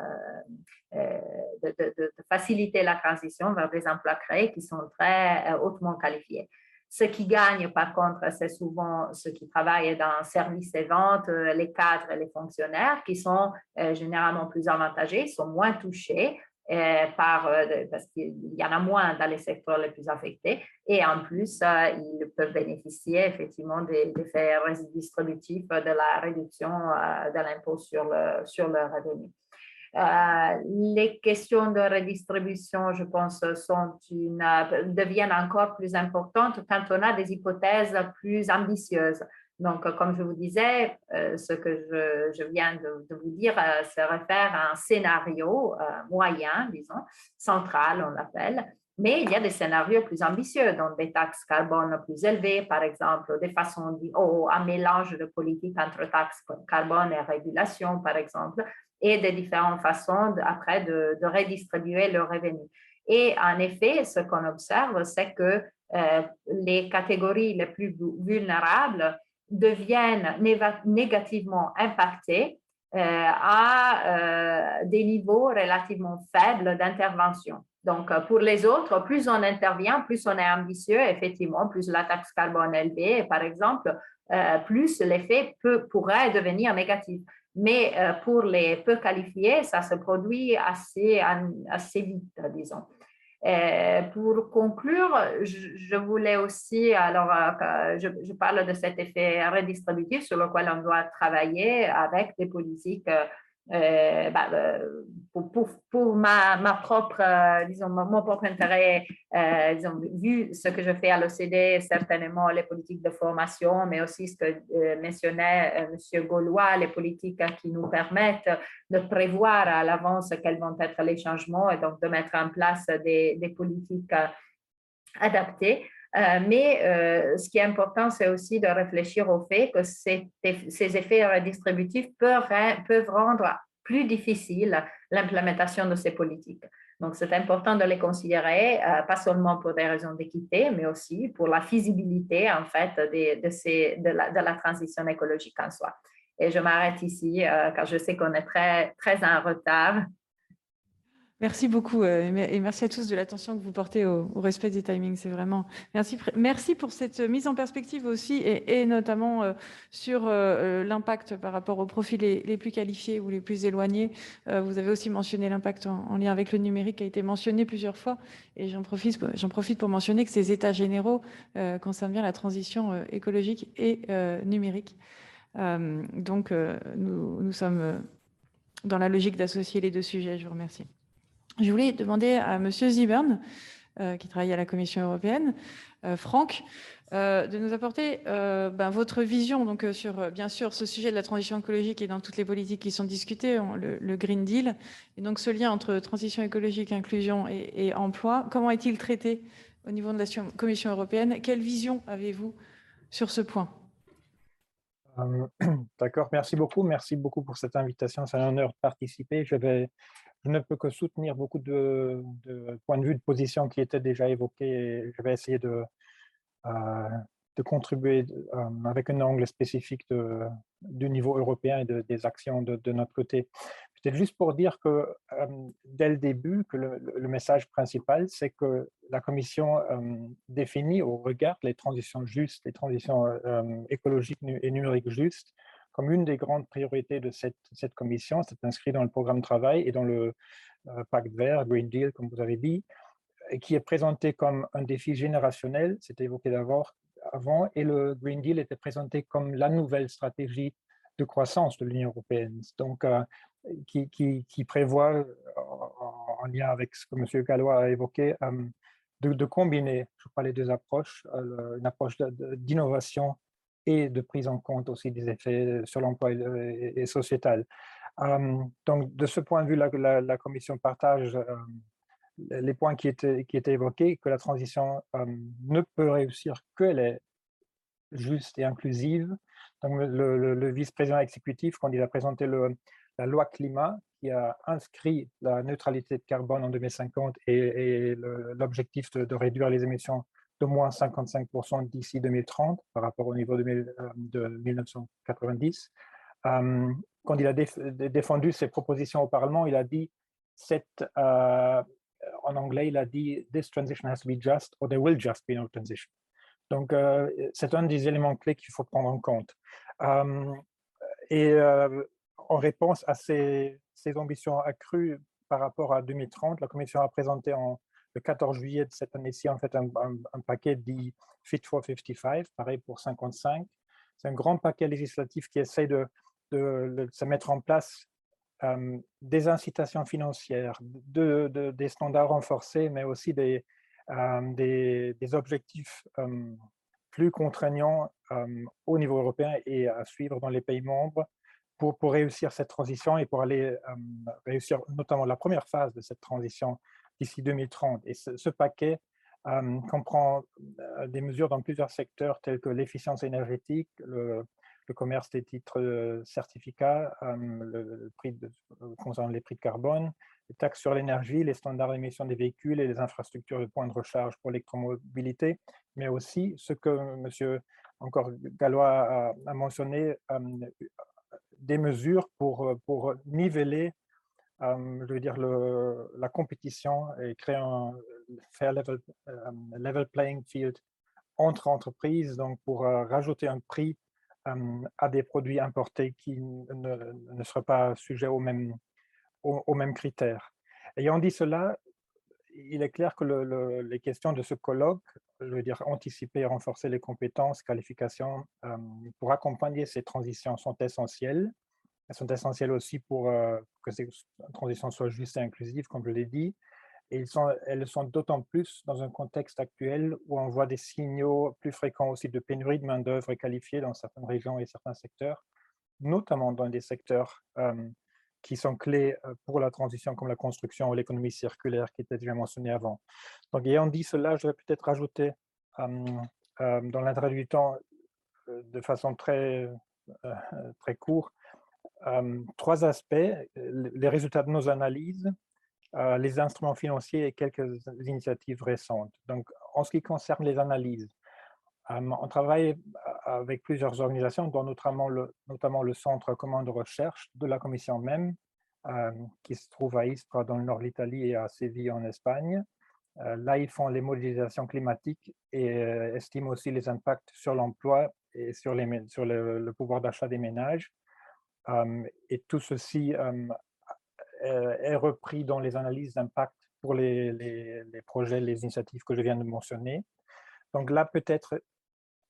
de, de, faciliter la transition vers des emplois créés qui sont très hautement qualifiés. Ceux qui gagnent, par contre, c'est souvent ceux qui travaillent dans services et ventes, les cadres et les fonctionnaires, qui sont généralement plus avantagés, sont moins touchés euh, par, euh, parce qu'il y en a moins dans les secteurs les plus affectés. Et en plus, euh, ils peuvent bénéficier effectivement des, effets redistributifs de la réduction de l'impôt sur le, sur le revenu. les questions de redistribution, je pense, sont une, deviennent encore plus importantes quand on a des hypothèses plus ambitieuses. Donc, comme je vous disais, ce que je, viens de, vous dire se réfère à un scénario moyen, disons, central, on l'appelle, mais il y a des scénarios plus ambitieux, donc des taxes carbone plus élevées, par exemple, des façons, ou un mélange de politiques entre taxes carbone et régulation, par exemple, et des différentes façons après de, redistribuer le revenu. Et en effet, ce qu'on observe, c'est que euh, les catégories les plus vulnérables deviennent négativement impactées euh, à euh, des niveaux relativement faibles d'intervention. Donc, euh, pour les autres, plus on intervient, plus on est ambitieux, effectivement, plus la taxe carbone élevée, par exemple, plus l'effet pourrait devenir négatif. Mais pour les peu qualifiés, ça se produit assez, assez vite, disons. Pour conclure, je, voulais aussi, alors je, je, parle de cet effet redistributif sur lequel on doit travailler avec des politiques euh, bah, euh, pour, pour, ma, ma, propre, euh, disons, mon propre intérêt, disons, vu ce que je fais à l'OCDE, certainement les politiques de formation, mais aussi ce que mentionnait M. Gaulois, les politiques qui nous permettent de prévoir à l'avance quels vont être les changements et donc de mettre en place des, des politiques adaptées. Euh, mais euh, ce qui est important, c'est aussi de réfléchir au fait que ces, effets redistributifs peuvent, rendre plus difficile l'implémentation de ces politiques. Donc, c'est important de les considérer, euh, pas seulement pour des raisons d'équité, mais aussi pour la feasibilité, en fait, de, la, transition écologique en soi. Et je m'arrête ici, car je sais qu'on est très en retard Merci beaucoup euh, et merci à tous de l'attention que vous portez au, respect des timings. C'est vraiment merci. Pour cette mise en perspective aussi et, notamment euh, sur euh, l'impact par rapport aux profils les, plus qualifiés ou les plus éloignés. vous avez aussi mentionné l'impact en, lien avec le numérique qui a été mentionné plusieurs fois et j'en profite, pour mentionner que ces états généraux concernent bien la transition écologique et numérique. donc nous sommes dans la logique d'associer les deux sujets. Je vous remercie. Je voulais demander à M. Zibern, euh, qui travaille à la Commission européenne, euh, Franck, euh, de nous apporter ben, votre vision donc, sur, bien sûr, ce sujet de la transition écologique et dans toutes les politiques qui sont discutées, le, Green Deal, et donc ce lien entre transition écologique, inclusion et, emploi. Comment est-il traité au niveau de la Commission européenne? Quelle vision avez-vous sur ce point? <clears throat> D'accord, merci beaucoup. Merci beaucoup pour cette invitation. C'est un honneur de participer. Je vais je ne peux que soutenir beaucoup de, points de vue, de positions qui étaient déjà évoqués. je vais essayer de, euh, contribuer euh, avec un angle spécifique du niveau européen et des actions de, notre côté. Peut-être juste pour dire que euh, dès le début, que le, message principal, c'est que la Commission définit au regard les transitions justes, les transitions écologiques et numériques justes, comme une des grandes priorités de cette, commission. C'est inscrit dans le programme de travail et dans le euh, pacte vert, Green Deal, comme vous avez dit, qui est présenté comme un défi générationnel, c'était évoqué d'abord avant, et le Green Deal était présenté comme la nouvelle stratégie de croissance de l'Union européenne, donc euh, qui, prévoit, en, lien avec ce que M. Gallois a évoqué, euh, de, de, combiner, je crois, les deux approches, une approche d'innovation et de prise en compte aussi des effets sur l'emploi et, sociétal. donc, de ce point de vue, la, la, Commission partage les points qui étaient, qui étaient évoqués, que la transition ne peut réussir qu'elle est juste et inclusive. Donc, le, vice-président exécutif, quand il a présenté la loi climat, qui a inscrit la neutralité de carbone en 2050 et, l'objectif de, réduire les émissions de moins 55% d'ici 2030 par rapport au niveau de, 1990. Euh, euh, quand il a défendu ses propositions au Parlement, il a dit, euh, en anglais, il a dit « This transition has to be just or there will just be no transition ». Donc, c'est un des éléments clés qu'il faut prendre en compte. et en réponse à ces, ambitions accrues par rapport à 2030, la Commission a présenté en le 14 juillet de cette année-ci, en fait, un, paquet dit Fit for 55, pareil pour 55. C'est un grand paquet législatif qui essaie de, se mettre en place des incitations financières, de, des standards renforcés, mais aussi des, des, objectifs plus contraignants au niveau européen et à suivre dans les pays membres pour réussir cette transition et pour aller réussir notamment la première phase de cette transition d'ici 2030. Et ce, paquet comprend des mesures dans plusieurs secteurs tels que l'efficience énergétique, le, commerce des titres euh, certificats, euh, le, prix euh, concernant les prix de carbone, les taxes sur l'énergie, les standards d'émission des véhicules et les infrastructures de points de recharge pour l'électromobilité, mais aussi ce que M. encore Gallois a, mentionné, des mesures pour, pour niveler je veux dire, la compétition et créer un fair level, playing field entre entreprises, donc pour rajouter un prix à des produits importés qui ne, ne seraient pas sujets aux mêmes, aux, mêmes critères. Ayant dit cela, il est clair que les questions de ce colloque, je veux dire anticiper et renforcer les compétences, qualifications pour accompagner ces transitions sont essentielles. Elles sont essentielles aussi pour euh, que ces transitions soient justes et inclusives, comme je l'ai dit, et elles sont d'autant plus dans un contexte actuel où on voit des signaux plus fréquents aussi de pénurie de main-d'œuvre qualifiée dans certaines régions et certains secteurs, notamment dans des secteurs euh, qui sont clés euh, pour la transition comme la construction ou l'économie circulaire qui était déjà mentionnée avant. Donc, ayant dit cela, je vais peut-être rajouter euh, dans l'intérêt du temps, de façon très, très courte, trois aspects, les résultats de nos analyses, euh, les instruments financiers et quelques initiatives récentes. Donc, en ce qui concerne les analyses, euh, on travaille euh, avec plusieurs organisations, dont notamment le, Centre commun de recherche de la Commission même, qui se trouve à Istres dans le nord de l'Italie et à Séville en Espagne. là, ils font les modélisations climatiques et estiment aussi les impacts sur l'emploi et sur le, pouvoir d'achat des ménages. Et tout ceci est repris dans les analyses d'impact pour les, projets, les initiatives que je viens de mentionner. Donc là, peut-être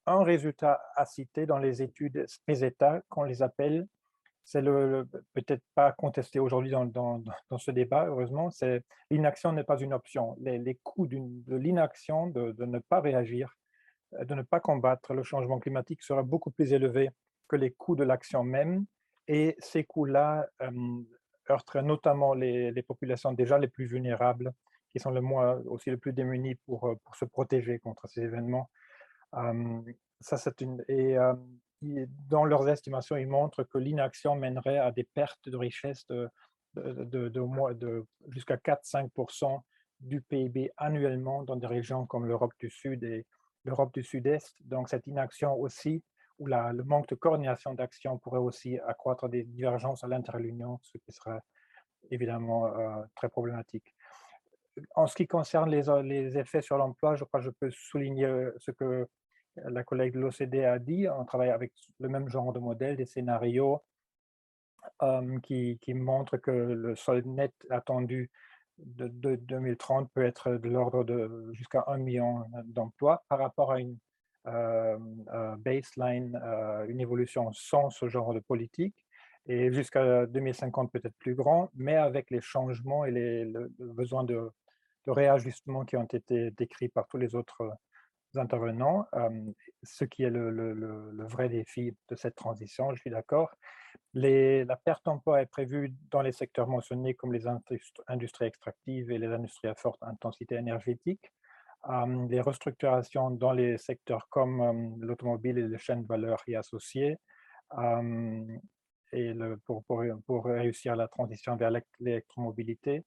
un résultat à citer dans les études états qu'on les appelle, c'est le, peut-être pas contesté aujourd'hui dans, dans, ce débat, heureusement, c'est l'inaction n'est pas une option. Les, les coûts de l'inaction, de, de, ne pas réagir, de ne pas combattre le changement climatique seraient beaucoup plus élevés que les coûts de l'action même. Et ces coûts-là euh, heurterait notamment les, populations déjà les plus vulnérables, qui sont le moins, aussi les plus démunies pour, se protéger contre ces événements. ça, une, et dans leurs estimations, ils montrent que l'inaction mènerait à des pertes de richesse de, de, de, de jusqu'à 4-5% du PIB annuellement dans des régions comme l'Europe du Sud et l'Europe du Sud-Est. Donc, cette inaction aussi où le manque de coordination d'action pourrait aussi accroître des divergences à l'intérieur de l'Union, ce qui serait évidemment euh, très problématique. En ce qui concerne les, effets sur l'emploi, je crois que je peux souligner euh, ce que la collègue de l'OCDE a dit. On travaille avec le même genre de modèle, des scénarios euh, qui, montrent que le solde net attendu de, de 2030 peut être de l'ordre de jusqu'à un million d'emplois par rapport à une baseline, euh, une évolution sans ce genre de politique, et jusqu'à 2050 peut-être plus grand, mais avec les changements et les, le, besoin de, réajustement qui ont été décrits par tous les autres intervenants, ce qui est le, le, vrai défi de cette transition, je suis d'accord. La perte d'emploi est prévue dans les secteurs mentionnés comme les industries extractives et les industries à forte intensité énergétique, les restructurations dans les secteurs comme l'automobile et les chaînes de valeur y associées, et pour, pour, pour, réussir la transition vers l'électromobilité.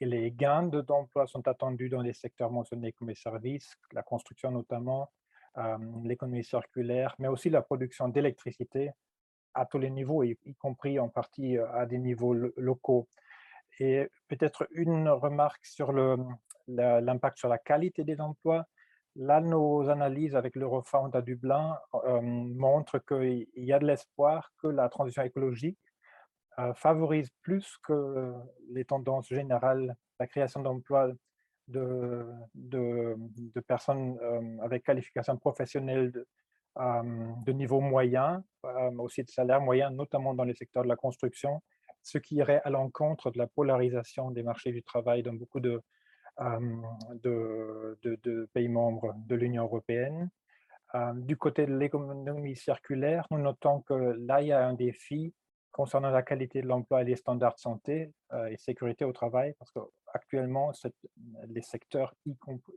Et les gains d'emploi sont attendus dans les secteurs mentionnés comme les services, la construction notamment, l'économie circulaire, mais aussi la production d'électricité à tous les niveaux, y, compris en partie à des niveaux locaux. Et peut-être une remarque sur le, l'impact sur la qualité des emplois. Là, nos analyses avec l'Eurofound à Dublin euh, montrent qu'il y a de l'espoir que la transition écologique euh, favorise plus que les tendances générales, la création d'emplois de, de, personnes euh, avec qualification professionnelle de, de niveau moyen, aussi de salaire moyen, notamment dans les secteurs de la construction, ce qui irait à l'encontre de la polarisation des marchés du travail dans beaucoup de, de, pays membres de l'Union européenne. du côté de l'économie circulaire, nous notons que là, il y a un défi concernant la qualité de l'emploi et les standards de santé et sécurité au travail, parce qu'actuellement, les secteurs,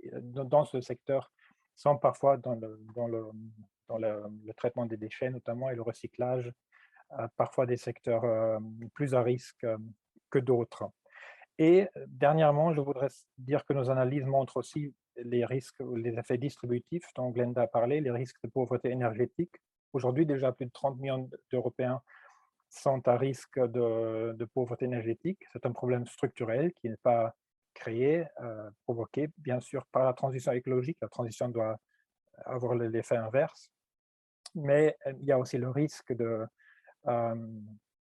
dans ce secteur, sont parfois dans le, traitement des déchets notamment et le recyclage, parfois des secteurs plus à risque que d'autres. Et dernièrement, je voudrais dire que nos analyses montrent aussi les risques, les effets distributifs dont Glenda a parlé, les risques de pauvreté énergétique. Aujourd'hui, déjà plus de 30 millions d'Européens sont à risque de, pauvreté énergétique. C'est un problème structurel qui n'est pas créé, provoqué bien sûr par la transition écologique. La transition doit avoir l'effet inverse. Mais il y a aussi le risque de,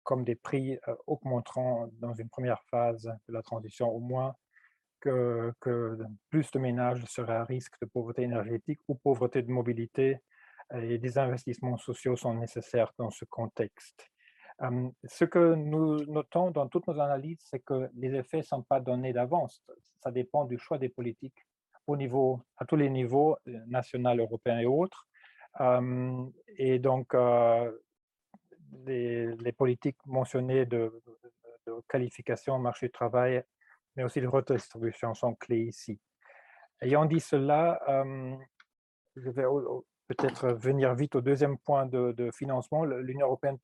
comme des prix augmenteront dans une première phase de la transition, au moins que, plus de ménages seraient à risque de pauvreté énergétique ou pauvreté de mobilité et des investissements sociaux sont nécessaires dans ce contexte ce que nous notons dans toutes nos analyses, c'est que les effets ne sont pas donnés d'avance. Ça dépend du choix des politiques au niveau, à tous les niveaux, national, européen et autres. et donc, les, politiques mentionnées de, qualification, marché du travail, mais aussi de redistribution sont clés ici. Ayant dit cela, je vais peut-être venir vite au deuxième point de, financement. L'Union européenne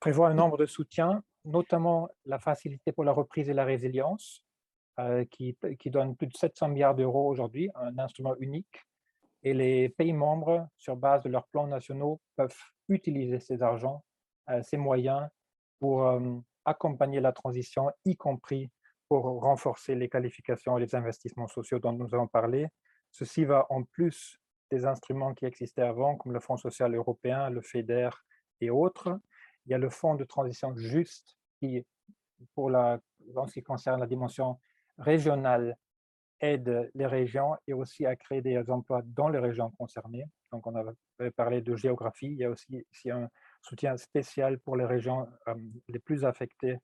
prévoit un nombre de soutiens, notamment la facilité pour la reprise et la résilience, euh, qui, qui, donne plus de 700 milliards d'euros aujourd'hui, un instrument unique. Et les pays membres, sur base de leurs plans nationaux, peuvent utiliser ces argents, euh, ces moyens pour euh, accompagner la transition, y compris pour renforcer les qualifications et les investissements sociaux dont nous avons parlé. Ceci va en plus des instruments qui existaient avant, comme le Fonds social européen, le FEDER et autres. Il y a le fonds de transition juste qui, pour la, en ce qui concerne la dimension régionale, aide les régions et aussi à créer des emplois dans les régions concernées. Donc, on avait parlé de géographie. Il y a aussi un soutien spécial pour les régions euh, les plus affectées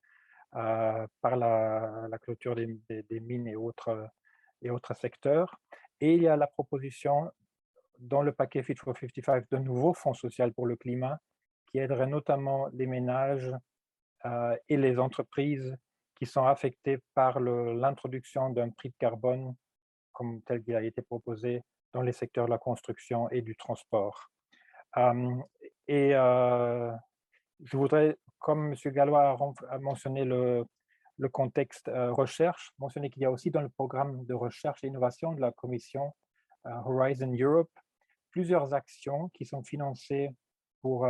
euh, par la, clôture des, mines et autres, et autres secteurs. Et il y a la proposition dans le paquet Fit for 55 de nouveaux fonds sociaux pour le climat qui aiderait notamment les ménages euh, et les entreprises qui sont affectées par l'introduction d'un prix de carbone comme tel qu'il a été proposé dans les secteurs de la construction et du transport. et je voudrais, comme M. Gallois a mentionné le, contexte recherche, mentionner qu'il y a aussi dans le programme de recherche et innovation de la Commission Horizon Europe plusieurs actions qui sont financées pour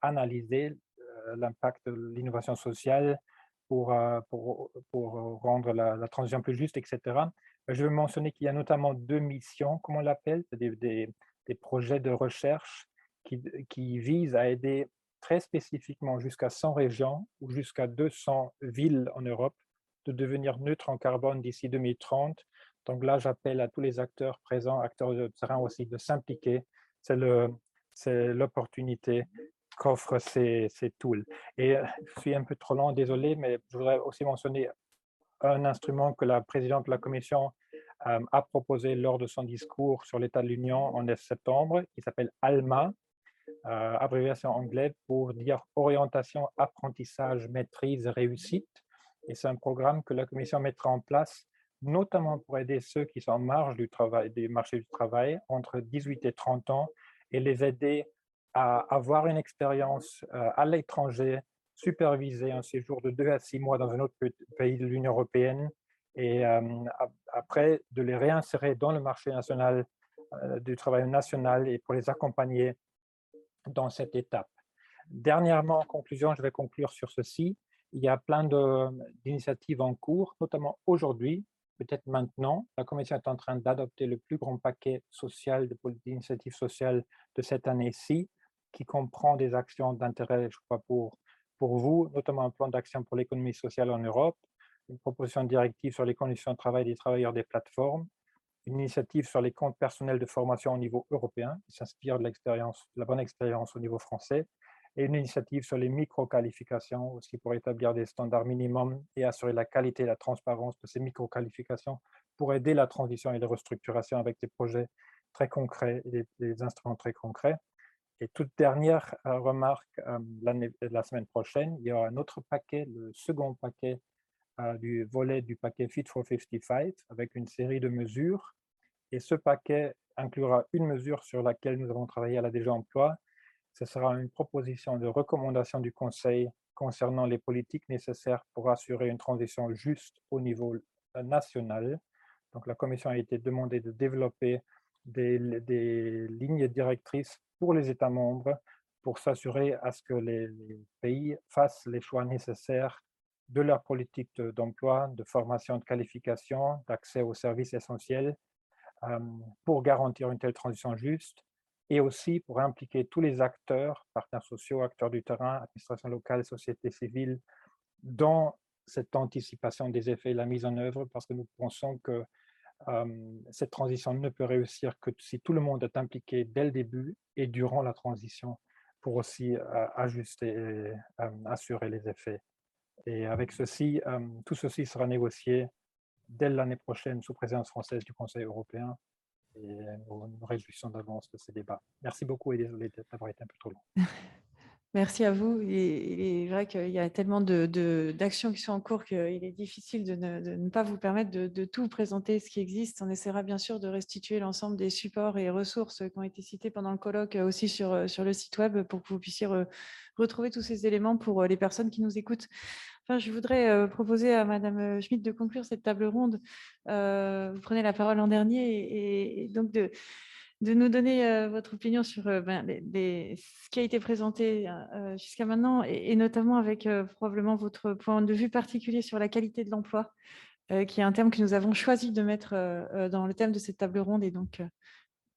analyser l'impact de l'innovation sociale, pour, euh, pour, pour, rendre la, transition plus juste, etc. Je veux mentionner qu'il y a notamment deux missions, comme on l'appelle, des, des, projets de recherche qui, qui visent à aider très spécifiquement jusqu'à 100 régions ou jusqu'à 200 villes en Europe de devenir neutres en carbone d'ici 2030. Donc là, j'appelle à tous les acteurs présents, acteurs de terrain aussi, de s'impliquer. C'est l'opportunité qu'offrent ces, ces, tools. Et euh, je suis un peu trop long, désolé, mais je voudrais aussi mentionner un instrument que la présidente de la Commission euh, a proposé lors de son discours sur l'état de l'Union en septembre, qui s'appelle ALMA, euh, abréviation anglaise pour dire orientation, apprentissage, maîtrise, réussite. Et c'est un programme que la Commission mettra en place notamment pour aider ceux qui sont en marge du travail, des marchés du travail entre 18 et 30 ans et les aider à avoir une expérience euh, à l'étranger, superviser un séjour de deux à six mois dans un autre pays de l'Union européenne et euh, après de les réinsérer dans le marché national euh, du travail national et pour les accompagner dans cette étape. Dernièrement, en conclusion, je vais conclure sur ceci. Il y a plein d'initiatives en cours, notamment aujourd'hui, peut-être maintenant, la Commission est en train d'adopter le plus grand paquet social d'initiatives sociales de cette année-ci, qui comprend des actions d'intérêt, je crois, pour, vous, notamment un plan d'action pour l'économie sociale en Europe, une proposition de directive sur les conditions de travail des travailleurs des plateformes, une initiative sur les comptes personnels de formation au niveau européen, qui s'inspire de l'expérience, de la bonne expérience au niveau français, et une initiative sur les micro-qualifications aussi pour établir des standards minimums et assurer la qualité et la transparence de ces micro-qualifications pour aider la transition et la restructuration avec des projets très concrets et des, instruments très concrets. Et toute dernière euh, remarque, euh, la semaine prochaine, il y aura un autre paquet, le second paquet euh, du volet du paquet Fit for 55 avec une série de mesures. Et ce paquet inclura une mesure sur laquelle nous avons travaillé à la DG Emploi. Ce sera une proposition de recommandation du Conseil concernant les politiques nécessaires pour assurer une transition juste au niveau national. Donc la Commission a été demandée de développer des lignes directrices pour les États membres pour s'assurer à ce que les, pays fassent les choix nécessaires de leur politique d'emploi, de, formation, de qualification, d'accès aux services essentiels pour garantir une telle transition juste et aussi pour impliquer tous les acteurs, partenaires sociaux, acteurs du terrain, administration locale, société civile, dans cette anticipation des effets et la mise en œuvre, parce que nous pensons que cette transition ne peut réussir que si tout le monde est impliqué dès le début et durant la transition pour aussi ajuster et assurer les effets. Et avec ceci, tout ceci sera négocié dès l'année prochaine sous présidence française du Conseil européen. Et nous nous réjouissons d'avance de ces débats. Merci beaucoup et désolé d'avoir été un peu trop long. <laughs> Merci à vous. Il est, vrai qu'il y a tellement d'actions qui sont en cours qu'il est difficile de ne, pas vous permettre de, tout présenter ce qui existe. On essaiera bien sûr de restituer l'ensemble des supports et ressources qui ont été cités pendant le colloque aussi sur, sur le site web pour que vous puissiez retrouver tous ces éléments pour les personnes qui nous écoutent. Enfin, je voudrais proposer à Madame Schmidt de conclure cette table ronde. vous prenez la parole l'an dernier et donc de de nous donner votre opinion sur ben, ce qui a été présenté jusqu'à maintenant et, notamment avec probablement votre point de vue particulier sur la qualité de l'emploi, qui est un terme que nous avons choisi de mettre dans le thème de cette table ronde. Et donc,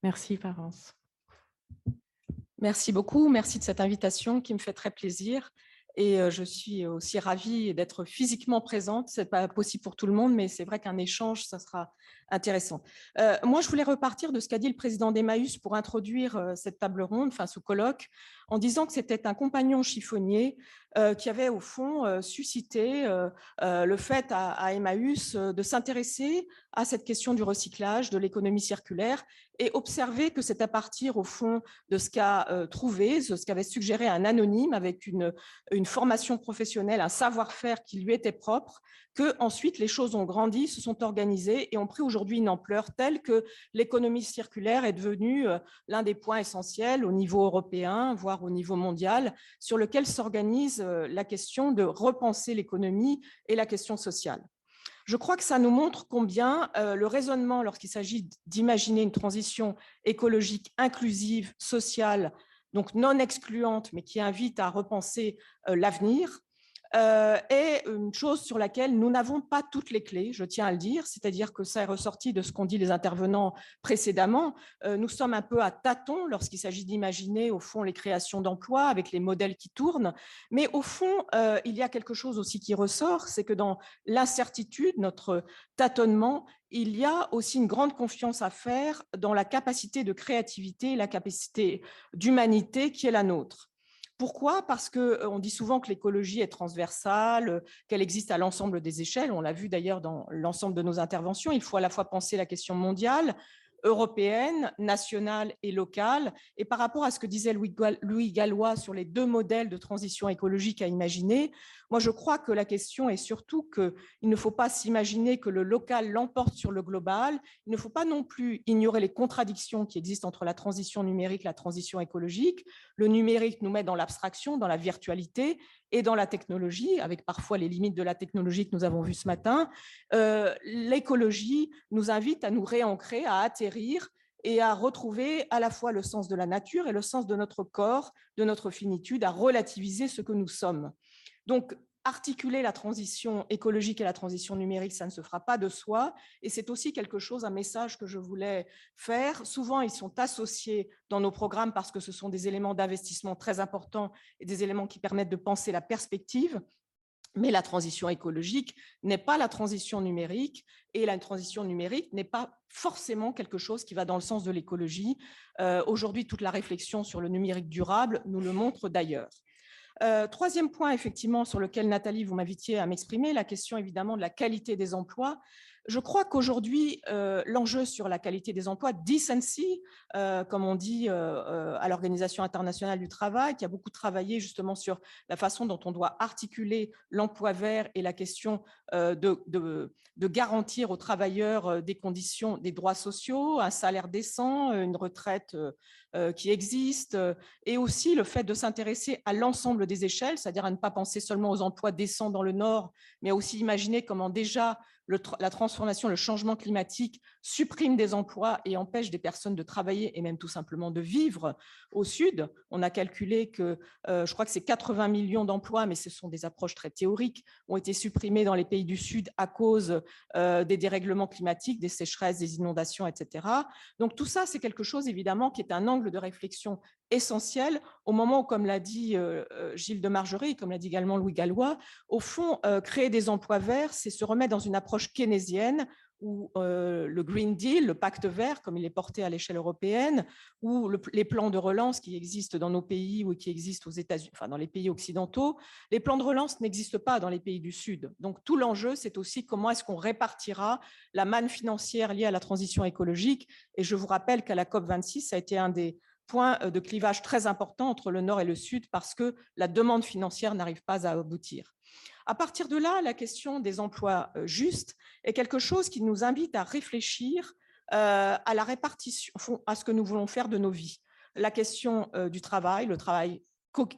merci, Parence. Merci beaucoup. Merci de cette invitation qui me fait très plaisir. Et je suis aussi ravie d'être physiquement présente. Ce n'est pas possible pour tout le monde, mais c'est vrai qu'un échange, ça sera intéressant. moi, je voulais repartir de ce qu'a dit le président d'Emmaüs pour introduire cette table ronde, enfin ce colloque, en disant que c'était un compagnon chiffonnier qui avait au fond suscité le fait à, à Emmaüs de s'intéresser à cette question du recyclage, de l'économie circulaire, et observer que c'est à partir au fond de ce qu'a trouvé, de ce qu'avait suggéré un anonyme avec une, une formation professionnelle, un savoir-faire qui lui était propre, que ensuite les choses ont grandi, se sont organisées et ont pris aujourd'hui une ampleur telle que l'économie circulaire est devenue l'un des points essentiels au niveau européen, voire au niveau mondial, sur lequel s'organise la question de repenser l'économie et la question sociale. Je crois que ça nous montre combien le raisonnement, lorsqu'il s'agit d'imaginer une transition écologique inclusive, sociale, donc non excluante, mais qui invite à repenser l'avenir, euh, est une chose sur laquelle nous n'avons pas toutes les clés, je tiens à le dire, c'est-à-dire que ça est ressorti de ce qu'ont dit les intervenants précédemment. Euh, nous sommes un peu à tâtons lorsqu'il s'agit d'imaginer au fond les créations d'emplois avec les modèles qui tournent, mais au fond, euh, il y a quelque chose aussi qui ressort, c'est que dans l'incertitude, notre tâtonnement, il y a aussi une grande confiance à faire dans la capacité de créativité, la capacité d'humanité qui est la nôtre. Pourquoi? Parce qu'on dit souvent que l'écologie est transversale, qu'elle existe à l'ensemble des échelles. On l'a vu d'ailleurs dans l'ensemble de nos interventions. Il faut à la fois penser la question mondiale, européenne, nationale et locale. Et par rapport à ce que disait Louis Gallois sur les deux modèles de transition écologique à imaginer, moi je crois que la question est surtout qu'il ne faut pas s'imaginer que le local l'emporte sur le global. Il ne faut pas non plus ignorer les contradictions qui existent entre la transition numérique et la transition écologique. Le numérique nous met dans l'abstraction, dans la virtualité et dans la technologie, avec parfois les limites de la technologie que nous avons vues ce matin. Euh, l'écologie nous invite à nous réancrer, à atterrir et à retrouver à la fois le sens de la nature et le sens de notre corps, de notre finitude, à relativiser ce que nous sommes. Donc, articuler la transition écologique et la transition numérique, ça ne se fera pas de soi. Et c'est aussi quelque chose, un message que je voulais faire. Souvent, ils sont associés dans nos programmes parce que ce sont des éléments d'investissement très importants et des éléments qui permettent de penser la perspective. Mais la transition écologique n'est pas la transition numérique et la transition numérique n'est pas forcément quelque chose qui va dans le sens de l'écologie. Euh, aujourd'hui, toute la réflexion sur le numérique durable nous le montre d'ailleurs. Troisième point, effectivement, sur lequel Nathalie, vous m'invitiez à m'exprimer, la question évidemment de la qualité des emplois. Je crois qu'aujourd'hui, euh, l'enjeu sur la qualité des emplois, decency, euh, comme on dit euh, à l'Organisation internationale du travail, qui a beaucoup travaillé justement sur la façon dont on doit articuler l'emploi vert et la question de, garantir aux travailleurs des conditions, des droits sociaux, un salaire décent, une retraite qui existe, et aussi le fait de s'intéresser à l'ensemble des échelles, c'est-à-dire à ne pas penser seulement aux emplois décents dans le Nord, mais aussi imaginer comment déjà la transformation, le changement climatique supprime des emplois et empêche des personnes de travailler et même tout simplement de vivre au Sud. On a calculé que, euh, je crois que c'est 80 millions d'emplois, mais ce sont des approches très théoriques, ont été supprimés dans les pays du Sud à cause euh, des dérèglements climatiques, des sécheresses, des inondations, etc. Donc tout ça, c'est quelque chose évidemment qui est un angle de réflexion essentiel au moment où, comme l'a dit euh, euh, Gilles de Margerie, comme l'a dit également Louis Gallois, au fond, euh, créer des emplois verts, c'est se remettre dans une approche keynésienne où le Green Deal, le pacte vert, comme il est porté à l'échelle européenne, ou les plans de relance qui existent dans nos pays ou qui existent aux États-Unis, enfin dans les pays occidentaux, les plans de relance n'existent pas dans les pays du Sud. Donc tout l'enjeu, c'est aussi comment est-ce qu'on répartira la manne financière liée à la transition écologique. Et je vous rappelle qu'à la COP 26, ça a été un des point euh, de clivage très important entre le nord et le sud parce que la demande financière n'arrive pas à aboutir. À partir de là, la question des emplois euh, justes est quelque chose qui nous invite à réfléchir euh, à la répartition, à ce que nous voulons faire de nos vies. La question du travail, le travail,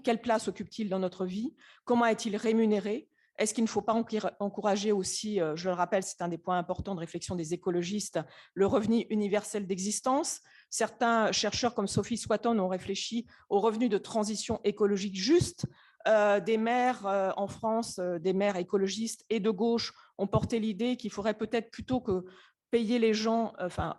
quelle place occupe-t-il dans notre vie? Comment est-il rémunéré? Est-ce qu'il ne faut pas encourager aussi, je le rappelle, c'est un des points importants de réflexion des écologistes, le revenu universel d'existence? Certains chercheurs comme Sophie Swatton ont réfléchi au revenu de transition écologique juste. Euh, des maires euh, en France, euh, des maires écologistes et de gauche ont porté l'idée qu'il faudrait peut-être plutôt que payer les gens, enfin,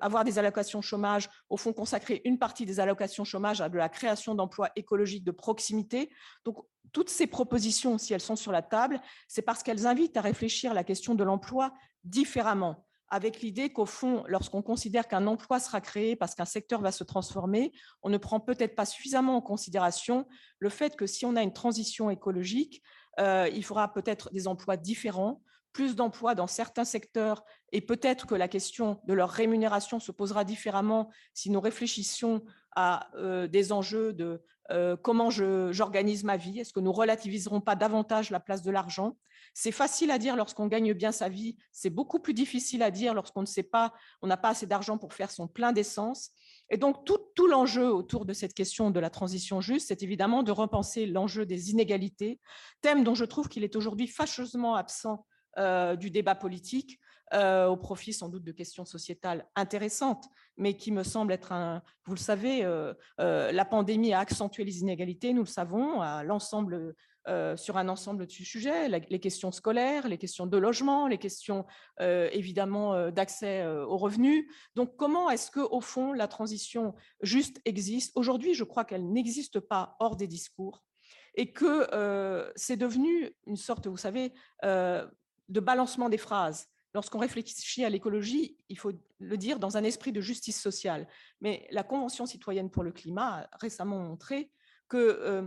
avoir des allocations chômage, au fond consacrer une partie des allocations chômage à la création d'emplois écologiques de proximité. Donc, toutes ces propositions, si elles sont sur la table, c'est parce qu'elles invitent à réfléchir la question de l'emploi différemment avec l'idée qu'au fond, lorsqu'on considère qu'un emploi sera créé parce qu'un secteur va se transformer, on ne prend peut-être pas suffisamment en considération le fait que si on a une transition écologique, euh, il faudra peut-être des emplois différents, plus d'emplois dans certains secteurs et peut-être que la question de leur rémunération se posera différemment si nous réfléchissons à euh, des enjeux de euh, comment j'organise ma vie, est-ce que nous relativiserons pas davantage la place de l'argent? C'est facile à dire lorsqu'on gagne bien sa vie, c'est beaucoup plus difficile à dire lorsqu'on ne sait pas, on n'a pas assez d'argent pour faire son plein d'essence. Et donc, tout, l'enjeu autour de cette question de la transition juste, c'est évidemment de repenser l'enjeu des inégalités, thème dont je trouve qu'il est aujourd'hui fâcheusement absent euh, du débat politique, euh, au profit sans doute de questions sociétales intéressantes, mais qui me semble être un... Vous le savez, euh, la pandémie a accentué les inégalités, nous le savons, à l'ensemble euh, sur un ensemble de sujets, les questions scolaires, les questions de logement, les questions euh, évidemment euh, d'accès aux revenus. Donc comment est-ce que au fond la transition juste existe? Aujourd'hui, je crois qu'elle n'existe pas hors des discours et que c'est devenu une sorte, vous savez, de balancement des phrases. Lorsqu'on réfléchit à l'écologie, il faut le dire dans un esprit de justice sociale. Mais la Convention citoyenne pour le climat a récemment montré que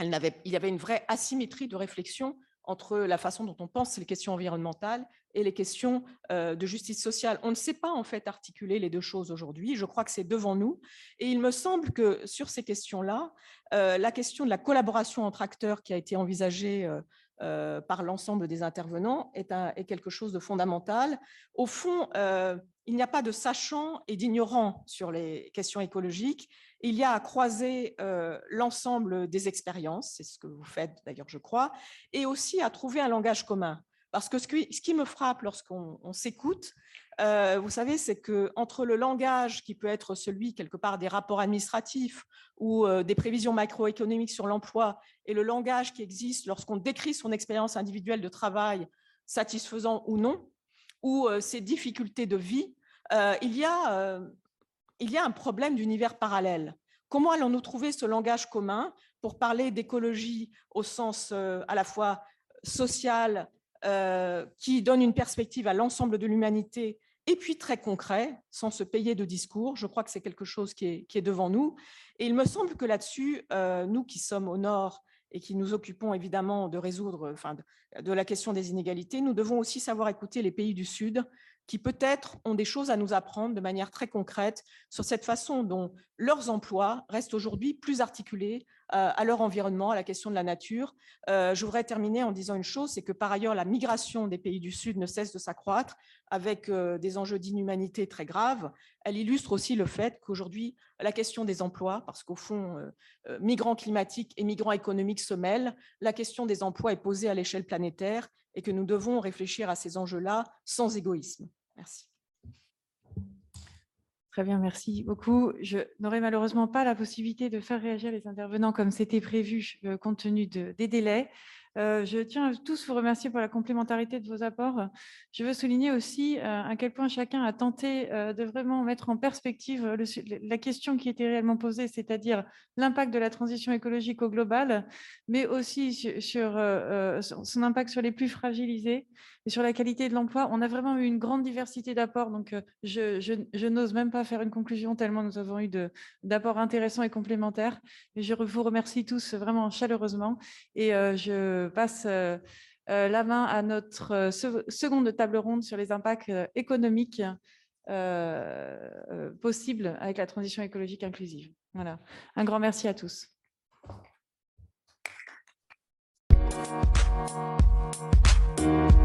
il y avait une vraie asymétrie de réflexion entre la façon dont on pense les questions environnementales et les questions euh, de justice sociale. On ne sait pas en fait articuler les deux choses aujourd'hui. Je crois que c'est devant nous. Et il me semble que sur ces questions-là, euh, la question de la collaboration entre acteurs qui a été envisagée euh, par l'ensemble des intervenants est, quelque chose de fondamental. Au fond, il n'y a pas de sachant et d'ignorant sur les questions écologiques il y a à croiser euh, l'ensemble des expériences, c'est ce que vous faites d'ailleurs, je crois, et aussi à trouver un langage commun. Parce que ce qui, me frappe lorsqu'on s'écoute, euh, vous savez, c'est que entre le langage qui peut être celui quelque part des rapports administratifs ou euh, des prévisions macroéconomiques sur l'emploi et le langage qui existe lorsqu'on décrit son expérience individuelle de travail, satisfaisant ou non, ou ses difficultés de vie, il y a il y a un problème d'univers parallèle. Comment allons-nous trouver ce langage commun pour parler d'écologie au sens euh, à la fois social, euh, qui donne une perspective à l'ensemble de l'humanité et puis très concret, sans se payer de discours. Je crois que c'est quelque chose qui est, devant nous. Et il me semble que là-dessus, euh, nous qui sommes au nord et qui nous occupons évidemment de résoudre enfin, la question des inégalités, nous devons aussi savoir écouter les pays du Sud qui peut-être ont des choses à nous apprendre de manière très concrète sur cette façon dont leurs emplois restent aujourd'hui plus articulés à leur environnement, à la question de la nature. Euh, je voudrais terminer en disant une chose, c'est que par ailleurs, la migration des pays du Sud ne cesse de s'accroître avec euh, des enjeux d'inhumanité très graves. Elle illustre aussi le fait qu'aujourd'hui, la question des emplois, parce qu'au fond, migrants climatiques et migrants économiques se mêlent, la question des emplois est posée à l'échelle planétaire et que nous devons réfléchir à ces enjeux-là sans égoïsme. Merci. Très bien, merci beaucoup. Je n'aurai malheureusement pas la possibilité de faire réagir les intervenants comme c'était prévu euh, compte tenu des délais. Euh, je tiens à tous vous remercier pour la complémentarité de vos apports. Je veux souligner aussi euh, à quel point chacun a tenté de vraiment mettre en perspective la question qui était réellement posée, c'est-à-dire l'impact de la transition écologique au global, mais aussi son impact sur les plus fragilisés sur la qualité de l'emploi. On a vraiment eu une grande diversité d'apports, donc je, je n'ose même pas faire une conclusion tellement nous avons eu d'apports intéressants et complémentaires. Je vous remercie tous vraiment chaleureusement et je passe euh, euh, la main à notre euh, seconde table ronde sur les impacts économiques possibles avec la transition écologique inclusive. Voilà. Un grand merci à tous.